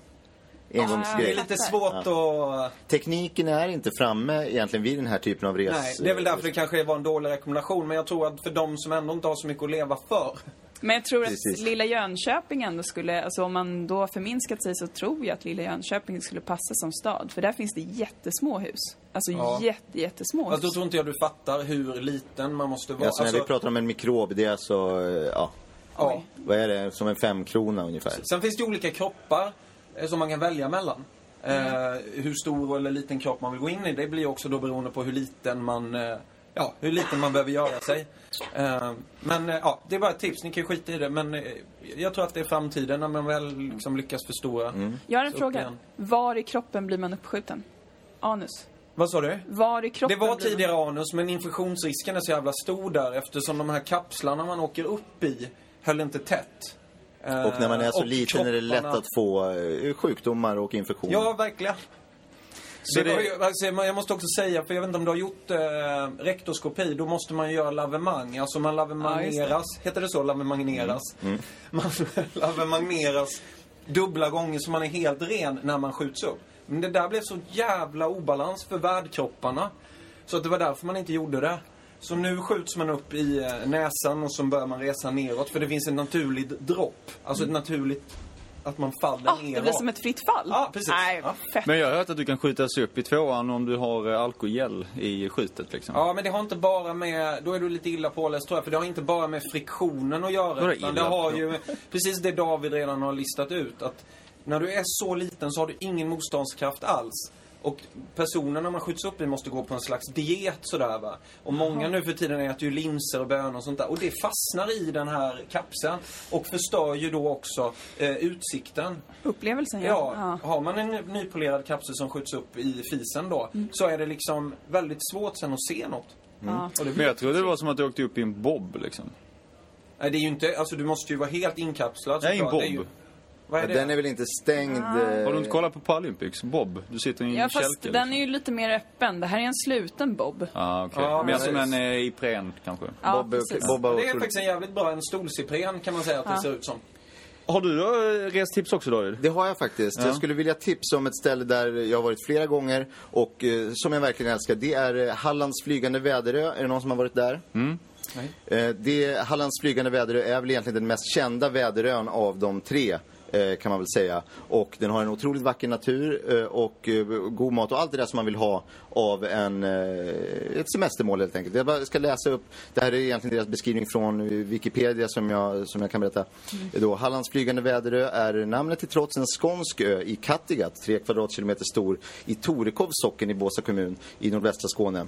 Det är engångsgrej. lite svårt att... Tekniken är inte framme egentligen vid den här typen av res... Nej, det är väl därför det kanske var en dålig rekommendation. Men jag tror att för de som ändå inte har så mycket att leva för. Men jag tror Precis. att lilla Jönköping ändå skulle, alltså om man då förminskat sig så tror jag att lilla Jönköping skulle passa som stad. För där finns det jättesmå hus. Alltså Ja. jätte, jättesmå Fast då hus. tror inte jag du fattar hur liten man måste vara. Alltså när Alltså, vi pratar om en mikrob, det är alltså, eh, ja, ja. vad är det, som en femkrona ungefär? Sen finns det olika kroppar eh, som man kan välja mellan. Eh, hur stor eller liten kropp man vill gå in i, det blir också då beroende på hur liten man, eh, ja, hur liten man behöver göra sig. Eh, men eh, ja, det är bara ett tips, ni kan skita i det. Men eh, jag tror att det är framtiden när man väl liksom lyckas förstora. Jag har en fråga. igen. Var i kroppen blir man uppskjuten? Anus? Vad sa du? Var i kroppen Det var man- tidigare anus, men infektionsrisken är så jävla stor där eftersom de här kapslarna man åker upp i höll inte tätt. Eh, Och när man är så och liten är det lätt kropparna- att få eh, sjukdomar och infektioner. Ja, verkligen. Så det ju, alltså, jag måste också säga, för jag vet inte om du har gjort eh, rektoskopi, då måste man göra lavemang. Alltså man lavemangeras, heter det så? Lavemangeras? Mm. Man lavemangeras dubbla gånger så man är helt ren när man skjuts upp. Men det där blev så jävla obalans för värdkropparna. Så att det var därför man inte gjorde det. Så nu skjuts man upp i eh, näsan och så börjar man resa neråt. För det finns en naturlig dropp. Alltså ett naturligt, att man faller Ah, neråt. det blir som ett fritt fall? Ja, precis. Nej, Ja. fett. Men jag har hört att du kan skjutas upp i tvåan om du har eh, alkogel i skjutet liksom. Ja, men det har inte bara med, då är du lite illa påläst tror jag, för det har inte bara med friktionen att göra. Vadå Utan det har ju, precis det David redan har listat ut, att när du är så liten så har du ingen motståndskraft alls. Och personen när man skjuts upp i måste gå på en slags diet sådär va. Och många nu för tiden äter ju linser och bönor och sånt där. Och det fastnar i den här kapseln. Och förstör ju då också eh, utsikten. Upplevelsen, ja. Ja, ja. har man en nypolerad kapsel som skjuts upp i fisen då, så är det liksom väldigt svårt sen att se något. ja. Och det Men jag tror det var som att du åkte upp i en bob liksom. Nej, det är ju inte, alltså du måste ju vara helt inkapslad Nej, en såklart. Det är ju- bob. Vad är det? Den är väl inte stängd? eh, Har du inte kollat på Paralympics? Bob? Du sitter i en Ja, fast kälke. den liksom. är ju lite mer öppen. Det här är en sluten bob. Ah, okej. Ja, Mer precis. som en eh, Ipren kanske. Ja, Bob, precis. Bob har det är faktiskt en jävligt bra, en stolcypren kan man säga att det Ja. ser ut som. Har du då eh, restips också David? Det har jag faktiskt. Ja. Jag skulle vilja tipsa om ett ställe där jag har varit flera gånger och eh, som jag verkligen älskar. Det är Hallands flygande Väderö. Är det någon som har varit där? Mm. Eh, det, Hallands flygande Väderö är väl egentligen den mest kända väderön av de tre. Eh, Kan man väl säga. Och den har en otroligt vacker natur eh, och eh, god mat och allt det där som man vill ha av en, ett semestermål helt enkelt. Jag ska läsa upp, det här är egentligen deras beskrivning från Wikipedia som jag, som jag kan berätta. Då, Hallands flygande Väderö är namnet till trots en skånsk ö i Kattegatt, tre kvadratkilometer stor, i Torekovs socken i Båstad kommun i nordvästra Skåne.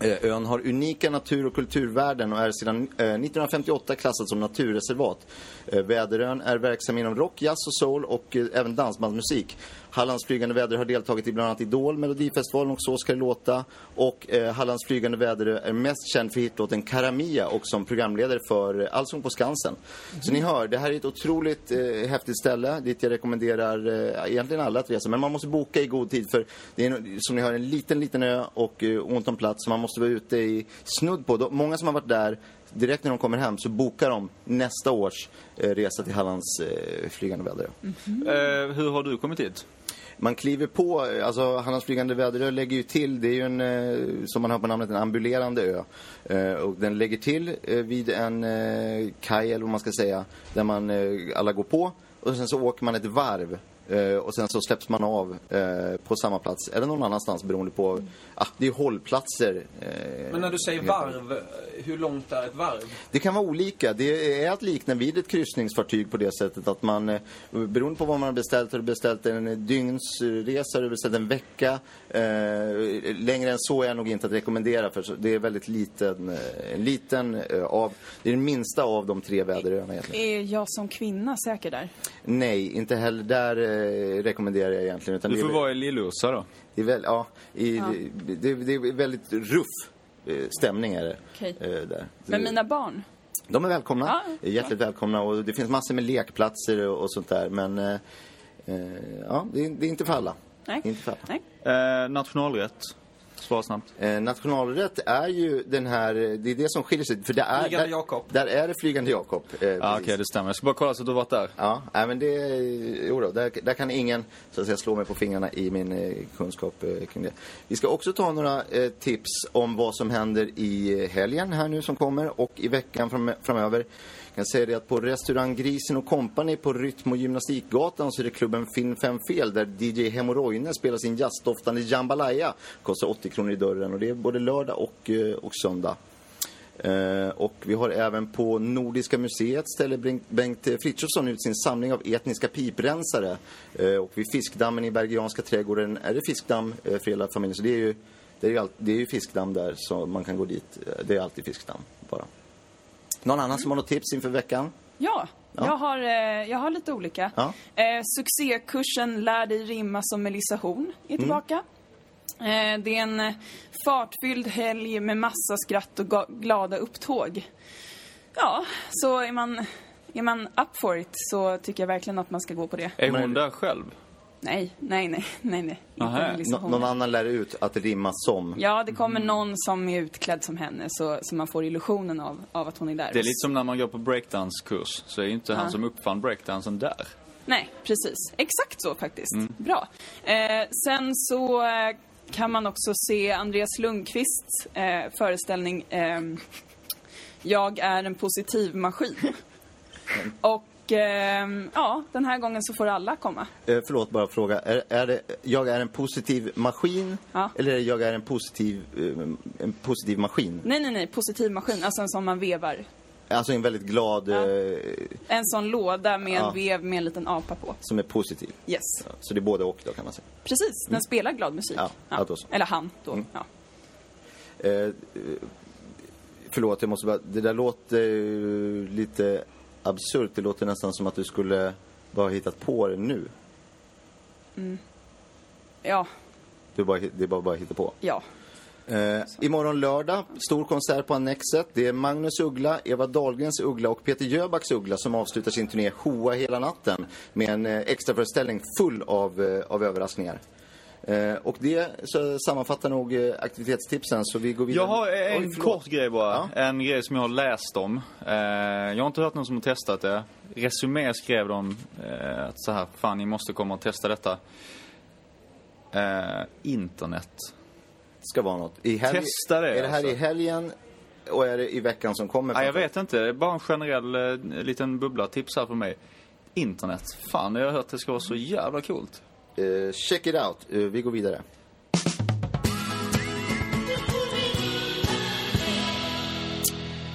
Ön har unika natur och kulturvärden och är sedan eh, 1958 klassad som naturreservat. Eh, Väderön är verksam inom rock, jazz och soul och eh, även dansbandsmusik. Hallands flygande väder har deltagit i bland annat Idol, Melodifestivalen och Så ska det låta. Och eh, Hallands flygande väder är mest känd för hitlåten Karamia och som programledare för Allsång på Skansen. Så ni hör, det här är ett otroligt eh, häftigt ställe dit jag rekommenderar eh, egentligen alla att resa. Men man måste boka i god tid för det är som ni hör en liten, liten ö och eh, ont om plats. Så man måste vara ute i snudd på. Då, många som har varit där, direkt när de kommer hem så bokar de nästa års eh, resa till Hallands eh, flygande väder. Eh, hur har du kommit hit? Man kliver på, alltså Hallands flygande väderö lägger ju till, det är ju en, som man hör på namnet, en ambulerande ö. Och den lägger till vid en kaj, eller vad man ska säga, där man alla går på. Och sen så åker man ett varv. Eh, och sen så släpps man av eh, på samma plats, eller någon annanstans beroende på, ah, det är hållplatser. Eh, Men när du säger varv, hur långt är ett varv? det kan vara olika. Det är att likna vid ett kryssningsfartyg på det sättet att man, eh, beroende på vad man har beställt, har du beställt en dygnsresa, har du beställt en vecka. Eh, längre än så är jag nog inte att rekommendera för det är väldigt liten, eh, en liten eh, av, det är den minsta av de tre väderöarna egentligen. Är jag som kvinna säker där? Nej, inte heller där eh, rekommenderar jag egentligen. Utan Du det är får vara i Lillorsa då. det är väl, ja, i, Det, det är väldigt ruff eh, stämning är det. Okej. eh, där. Men mina barn? De är välkomna. Ja, Hjärtligt välkomna. Och det finns massor med lekplatser och, och sånt där. Men eh, ja, det är, det är inte för alla. Nej. Inte för alla. Nej. Eh, nationalrätt. Svara snabbt. Eh, nationalrätt är ju den här, det är det som skiljer sig. För det är, Flygande där, Jakob. Där är det Flygande Jakob. Eh, Ja, precis. okej, det stämmer. Jag ska bara kolla så att du har varit där. Ja, nej, men det, jo då, där, där kan ingen så att säga, slå mig på fingrarna i min eh, kunskap eh, kring det. Vi ska också ta några eh, tips om vad som händer i eh, helgen här nu som kommer och i veckan fram, framöver. Jag kan säga det att på restaurang Grisen och Company på Rytm och Gymnastikgatan så är det klubben Finn Fem Fel där DJ Hemoroine spelar sin jazzdoftande jambalaya. Kostar 80 kronor i dörren och det är både lördag och, eh, och söndag. Eh, och vi har även på Nordiska museet ställer Bengt- Frithiofsson ut sin samling av etniska piprensare. Eh, och vid Fiskdammen i Bergianska trädgården är det fiskdamm för hela familjen. Så det är ju, det är ju, all, det är ju fiskdamm där, så man kan gå dit. Det är alltid fiskdamm, bara. Någon annan som har något tips inför veckan? Ja, Ja. Jag, har, eh, jag har lite olika. Ja. Eh, succékursen Lär dig rimma som Melissa Horn är tillbaka. Eh, det är en fartfylld helg med massa skratt och glada upptåg. Ja, så är man, är man up for it så tycker jag verkligen att man ska gå på det. Är hon där själv? Nej, nej, nej, nej, nej. Inte. Melissa Nå- någon annan lär ut att rimma som. Ja, det kommer någon som är utklädd som henne så, så man får illusionen av, av att hon är där. Det är lite som när man går på breakdance-kurs, så är ju inte han som uppfann breakdansen där. Nej, precis. Exakt så faktiskt. Bra. Eh, sen så eh, kan man också se Andreas Lundqvists eh, föreställning ehm, Jag är en positiv maskin. Och ehm, ja, den här gången så får alla komma. Eh, förlåt, bara fråga. Är, är det jag är en positiv maskin Ja. eller är det jag är en positiv, eh, en positiv maskin? Nej, nej, nej, positiv maskin, alltså en sån man vevar. Alltså en väldigt glad Ja. eh, En sån låda med en Ja. vev med en liten apa på. som är positiv. Yes. Så det är både och då kan man säga. Precis, den spelar glad musik. Ja, då så. Eller han då. Ja. Eh, eh, förlåt, jag måste bara... Det där låter eh, lite absurt. Det låter nästan som att du skulle bara hittat på det nu. Ja, Du bara, det är bara bara hitta på. ja. Eh, imorgon lördag, stor konsert på Annexet. Det är Magnus Uggla, Eva Dahlgrens Uggla och Peter Jöbacks Uggla som avslutar sin turné Hoa hela natten med en eh, extraföreställning full av, eh, av överraskningar. Eh, och det så sammanfattar nog eh, aktivitetstipsen så vi går vidare. Jag har en Oj, kort grej bara. Ja. En grej som jag har läst om. Eh, jag har inte hört någon som har testat det. Resumé skrev de att så här, fan ni måste komma och testa detta. Internet. Ska vara något. I helg... Testa det, Är det här alltså. i helgen och är det i veckan som kommer? Nej, jag vet inte. Det är bara en generell liten bubbla tips här för mig. Internet. Fan, jag har hört att det ska vara så jävla coolt. Eh, check it out. Eh, vi går vidare.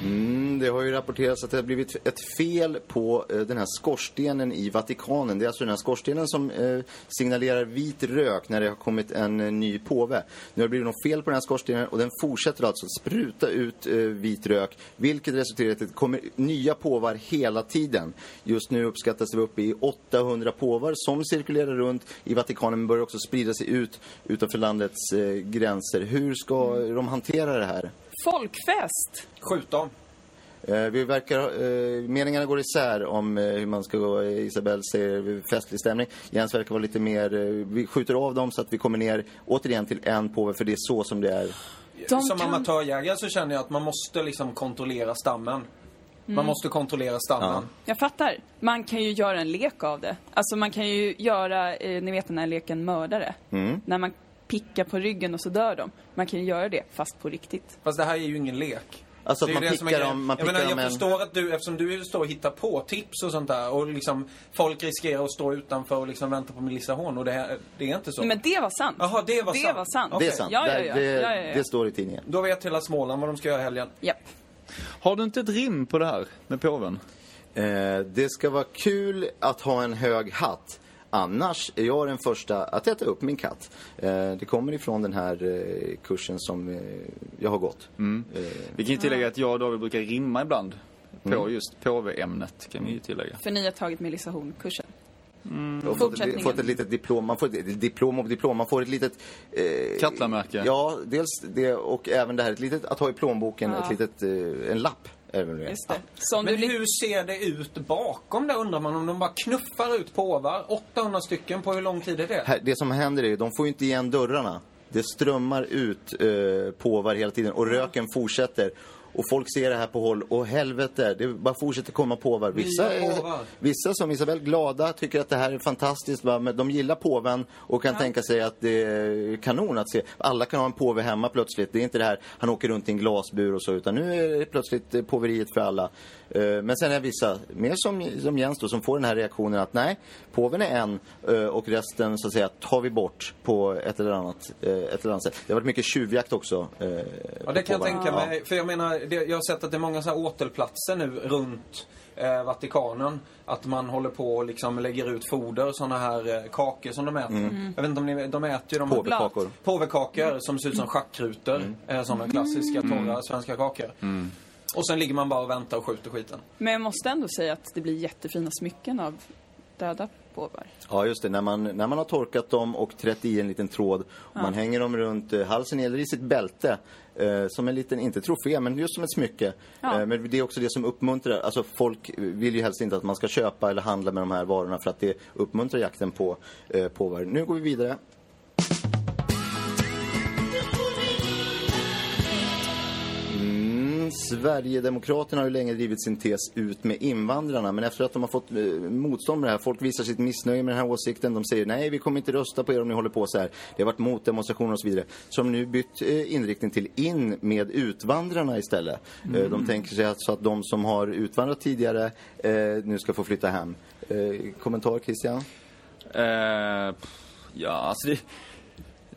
Mm, det har ju rapporterats att det har blivit ett fel på eh, den här skorstenen i Vatikanen. Det är alltså den här skorstenen som eh, signalerar vit rök när det har kommit en eh, ny påve. Nu har det blivit något fel på den här skorstenen och den fortsätter alltså spruta ut eh, vit rök. Vilket resulterar i att det kommer nya påvar hela tiden. Just nu uppskattas det vara uppe i 800 påvar som cirkulerar runt i Vatikanen men börjar också sprida sig ut utanför landets eh, gränser. Hur ska de hantera det här? Folkfest! Skjut dem. Eh, vi verkar, eh, meningarna går isär om eh, hur man ska gå. Eh, Isabelle säger festlig stämning. Jens verkar vara lite mer, eh, vi skjuter av dem så att vi kommer ner återigen till en påve för det är så som det är. De Som kan- amatörjägare så känner jag att man måste liksom kontrollera stammen. Mm. Man måste kontrollera stammen. Ja. Jag fattar. Man kan ju göra en lek av det. Alltså man kan ju göra, eh, ni vet den här leken mördare. Mm. När man pickar på ryggen och så dör de. Man kan ju göra det, fast på riktigt. Fast det här är ju ingen lek. Alltså att Det man det som är pickar dem, man jag pickar menar, dem jag en... förstår att du, eftersom du står och hittar på tips och sånt där och liksom folk riskerar att stå utanför och liksom vänta på Melissa Horn och det, här, det är inte så. Men det var sant. Jaha, det var det sant. var sant. Det är sant. Ja, ja, ja. Det, ja, ja, ja. det står i tidningen. Då vet hela Småland vad de ska göra i helgen. Japp. Har du inte ett rim på det här med påven? Eh, det ska vara kul att ha en hög hatt. Annars är jag den första att äta upp min katt. Eh, det kommer ifrån den här eh, kursen som eh, jag har gått. Eh, Vi kan ju tillägga att jag och David brukar rimma ibland. På Mm. just påve-ämnet kan vi ju tillägga. För ni har tagit Melissa Horn-kursen. och fått, ett, fått ett litet diplom. Man får ett diplom och diplom. Man får ett litet... Eh, Kattlamärke. Ja, dels det och även det här. Ett litet, att ha i plånboken. Ja. Ett litet, eh, en lapp. Det det? Just det. Som Men du li- hur ser det ut bakom där undrar man om de bara knuffar ut påvar? 800 stycken på hur lång tid är det? Här, det som händer är de får ju inte igen dörrarna. Det strömmar ut eh, påvar hela tiden och röken fortsätter. Och folk ser det här på håll och helvete, det bara fortsätter komma påvar. Vissa, är, vissa som Isabel glada tycker att det här är fantastiskt. Va? Men de gillar påven och kan tänka sig att det är kanon att se. Alla kan ha en påve hemma plötsligt. Det är inte det här, han åker runt i en glasbur och så. Utan nu är det plötsligt eh, påveriet för alla. Eh, men sen är det vissa, mer som, som Jens då, som får den här reaktionen att nej, påven är en eh, och resten så att säga tar vi bort på ett eller annat, ett eller annat sätt. Det har varit mycket tjuvjakt också. Ja, det kan jag tänka Ja. mig. För jag menar, det, jag har sett att det är många så här åtelplatser nu runt eh, Vatikanen. Att man håller på och liksom lägger ut foder, såna här eh, kakor som de äter. Mm. Jag vet inte om ni de äter ju de Påvekakor. Påvekakor som ser ut som schackrutor. Mm. Eh, såna klassiska torra svenska kakor. Och sen ligger man bara och väntar och skjuter skiten. Men jag måste ändå säga att det blir jättefina smycken av döda påvar. Ja, just det. När man, när man har torkat dem och trätt i en liten tråd. Och Man hänger dem runt eh, halsen eller i sitt bälte. Eh, som en liten, inte trofé, men just som ett smycke. Ja. Eh, men det är också det som uppmuntrar. Alltså folk vill ju helst inte att man ska köpa eller handla med de här varorna för att det uppmuntrar jakten på eh, påvar. Nu går vi vidare. Mm, Sverigedemokraterna har ju länge drivit sin tes ut med invandrarna men efter att de har fått eh, motstånd med det här, folk visar sitt missnöje med den här åsikten, de säger nej vi kommer inte rösta på er om ni håller på så här. Det har varit motdemonstrationer och så vidare. Har nu bytt eh, inriktning till in med utvandrarna istället. Eh, de tänker sig alltså att de som har utvandrat tidigare nu ska få flytta hem. Kommentar Christian? Pff, ja, alltså det,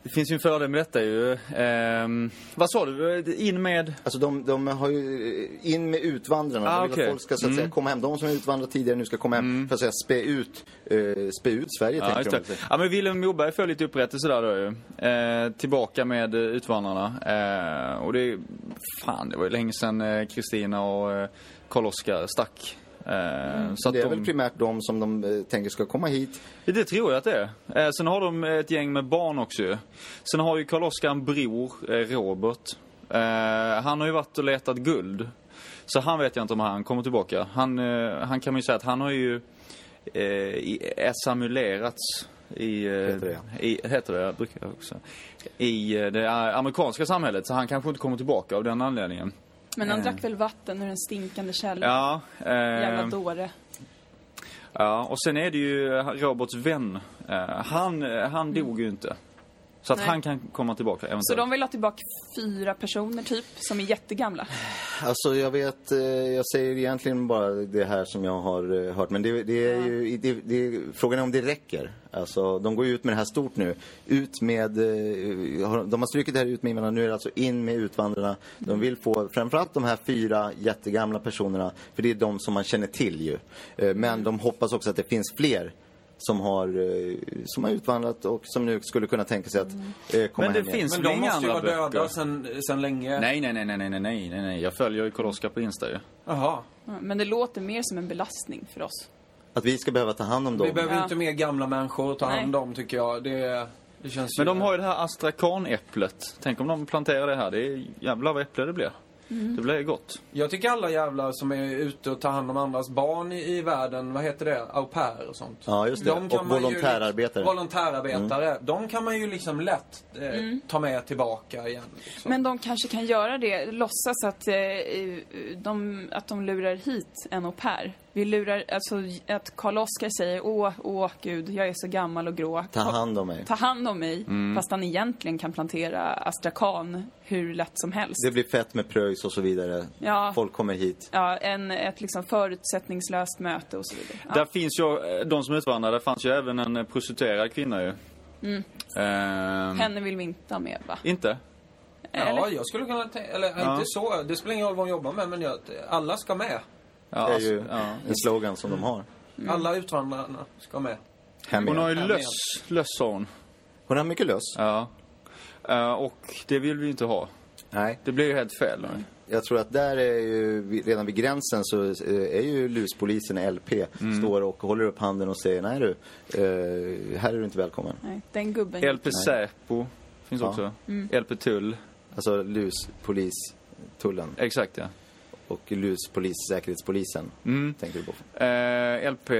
det finns ju en fördel med detta ju. Ehm, vad sa du? In med... Alltså de, de har ju eh, in med utvandrarna. Ah, de att folk ska så att säga, komma hem. De som har utvandrat tidigare nu ska komma hem för att säga spä ut, eh, spä ut Sverige Ja, tänker de. Ja, men Willem Moberg får lite upprättelse där då ju. Eh, tillbaka med eh, Utvandrarna. Eh, och det fan det var ju länge sedan Kristina och Karl-Oskar stack. Eh, så att Det är de, väl primärt de som de eh, tänker ska komma hit. Det tror jag att det är. Eh, sen har de ett gäng med barn också ju. Sen har ju Karl-Oskar en bror, Robert. Han har ju varit och letat guld. Så han vet jag inte om han kommer tillbaka. Han, han kan man ju säga att han har ju eh, i- Heter det. i, heter det, brukar jag också. I det amerikanska samhället. Så han kanske inte kommer tillbaka av den anledningen. Men han Eh. drack väl vatten ur en stinkande källa. Ja, eh, Jävla dåre. Ja, och sen är det ju Roberts vän. Eh, han, eh, han dog ju inte. Så att Mm. Nej. han kan komma tillbaka eventuellt. Så de vill ha tillbaka fyra personer typ, som är jättegamla. Alltså jag vet, eh, jag säger egentligen bara det här som jag har eh, hört. Men det, det är ju, det, det, frågan är om det räcker. Alltså de går ju ut med det här stort nu. Ut med, eh, de har strukit det här ut med invandrarna, nu är det alltså in med utvandrarna. De vill få framförallt de här fyra jättegamla personerna, för det är de som man känner till ju. Men de hoppas också att det finns fler som har, eh, som har utvandrat och som nu skulle kunna tänka sig att eh, komma Men hem finns igen. Men de måste ju vara döda sen, sen länge? Nej, nej, nej, nej, nej, nej, nej, nej. Jag följer ju Koroska på Insta ju. Jaha. Men det låter mer som en belastning för oss. Att vi ska behöva ta hand om dem? Vi behöver ja. inte mer gamla människor att ta hand om, tycker jag. Det, det känns Men ju... de har ju det här astrakanäpplet. Tänk om de planterar det här. Det är jävla vad äpple det blir. Mm. Det blir gott. Jag tycker alla jävlar som är ute och tar hand om andras barn i, i världen, vad heter det? Au pair och sånt. Ja, just det. De Och ju volontärarbetare. Liksom, volontärarbetare. De kan man ju liksom lätt eh, ta med tillbaka igen. Liksom. Men de kanske kan göra det, låtsas att, eh, de, att de lurar hit en au pair. Vi lurar, alltså att Karl-Oskar säger åh, åh gud, jag är så gammal och grå. Ta hand om mig. Ta hand om mig. Fast han egentligen kan plantera astrakan hur lätt som helst. Det blir fett med pröjs och så vidare. Ja. Folk kommer hit. Ja, en, ett liksom förutsättningslöst möte och så vidare. Ja. Där finns ju, de som utvandrar, där fanns ju även en prostituerad kvinna ju. Mm. Ehm, Henne vill vi inte ha med va? Inte? Ja, Eller? jag skulle kunna tänka, eller Ja. inte så, det spelar ingen roll vad hon jobbar med, men jag, alla ska med. Ja, Det är alltså, ju ja. en slogan som de har. Alla utvandrarna ska med. Hem Hon har ju löss, löss sa hon. Hon har mycket löss. Ja. Eh, och det vill vi inte ha. Nej. Det blir ju helt fel. nu. Jag tror att där är ju, redan vid gränsen så eh, är ju luspolisen LP. Mm. Står och håller upp handen och säger nej du, eh, här är du inte välkommen. Nej, den gubben. LP Säpo finns Ja. också. Mm. LP Tull. Alltså luspolis, tullen. Exakt ja. Och luspolis, säkerhetspolisen. Mm. Tänker du på? Eh, LP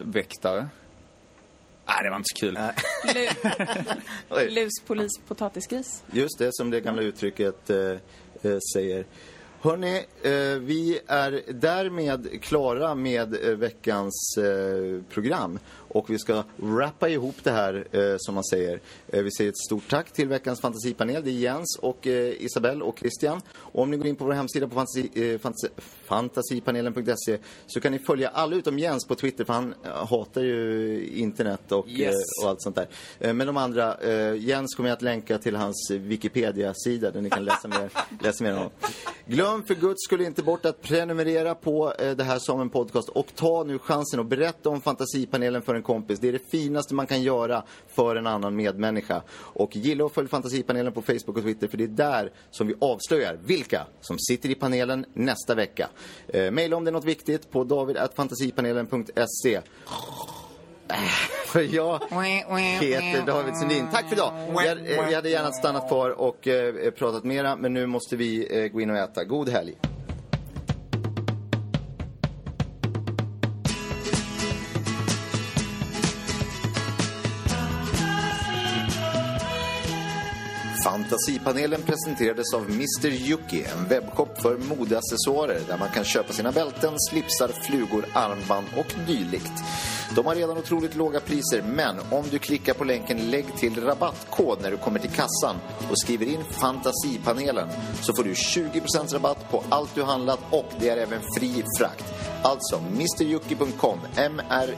Väktare. Nej, det var inte så kul. Lu-. Luspolis, potatisgris. Just det, som det gamla uttrycket eh, eh, säger. Hörni, eh, vi är därmed klara med eh, veckans eh, program. Och vi ska rappa ihop det här, eh, som man säger. Eh, vi säger ett stort tack till veckans fantasipanel. Det är Jens och eh, Isabelle och Christian. Och om ni går in på vår hemsida på fantasi, eh, fantasi, fantasipanelen.se så kan ni följa alla utom Jens på Twitter, för han eh, hatar ju internet och, Yes. eh, och allt sånt där. Men de andra, Jens kommer jag att länka till hans Wikipedia-sida där ni kan läsa mer, läsa mer om honom. Glöm för guds skull inte bort att prenumerera på det här som en podcast och ta nu chansen och berätta om Fantasipanelen för en kompis. Det är det finaste man kan göra för en annan medmänniska. Och gilla och följ Fantasipanelen på Facebook och Twitter för det är där som vi avslöjar vilka som sitter i panelen nästa vecka. Eh, maila om det är något viktigt på david.fantasipanelen.se. För eh, jag heter David Sundin. Tack för idag. Vi hade, vi hade gärna stannat kvar och eh, pratat mera, men nu måste vi eh, gå in och äta. God helg. Fantasipanelen presenterades av Mr Yuki, en webbshop för modeaccessoarer där man kan köpa sina bälten, slipsar, flugor, armband och dylikt. De har redan otroligt låga priser, men om du klickar på länken Lägg till rabattkod när du kommer till kassan och skriver in Fantasipanelen så får du 20% rabatt på allt du handlat och det är även fri frakt. Alltså mryuki.com, m-r-y-u-k-i.com.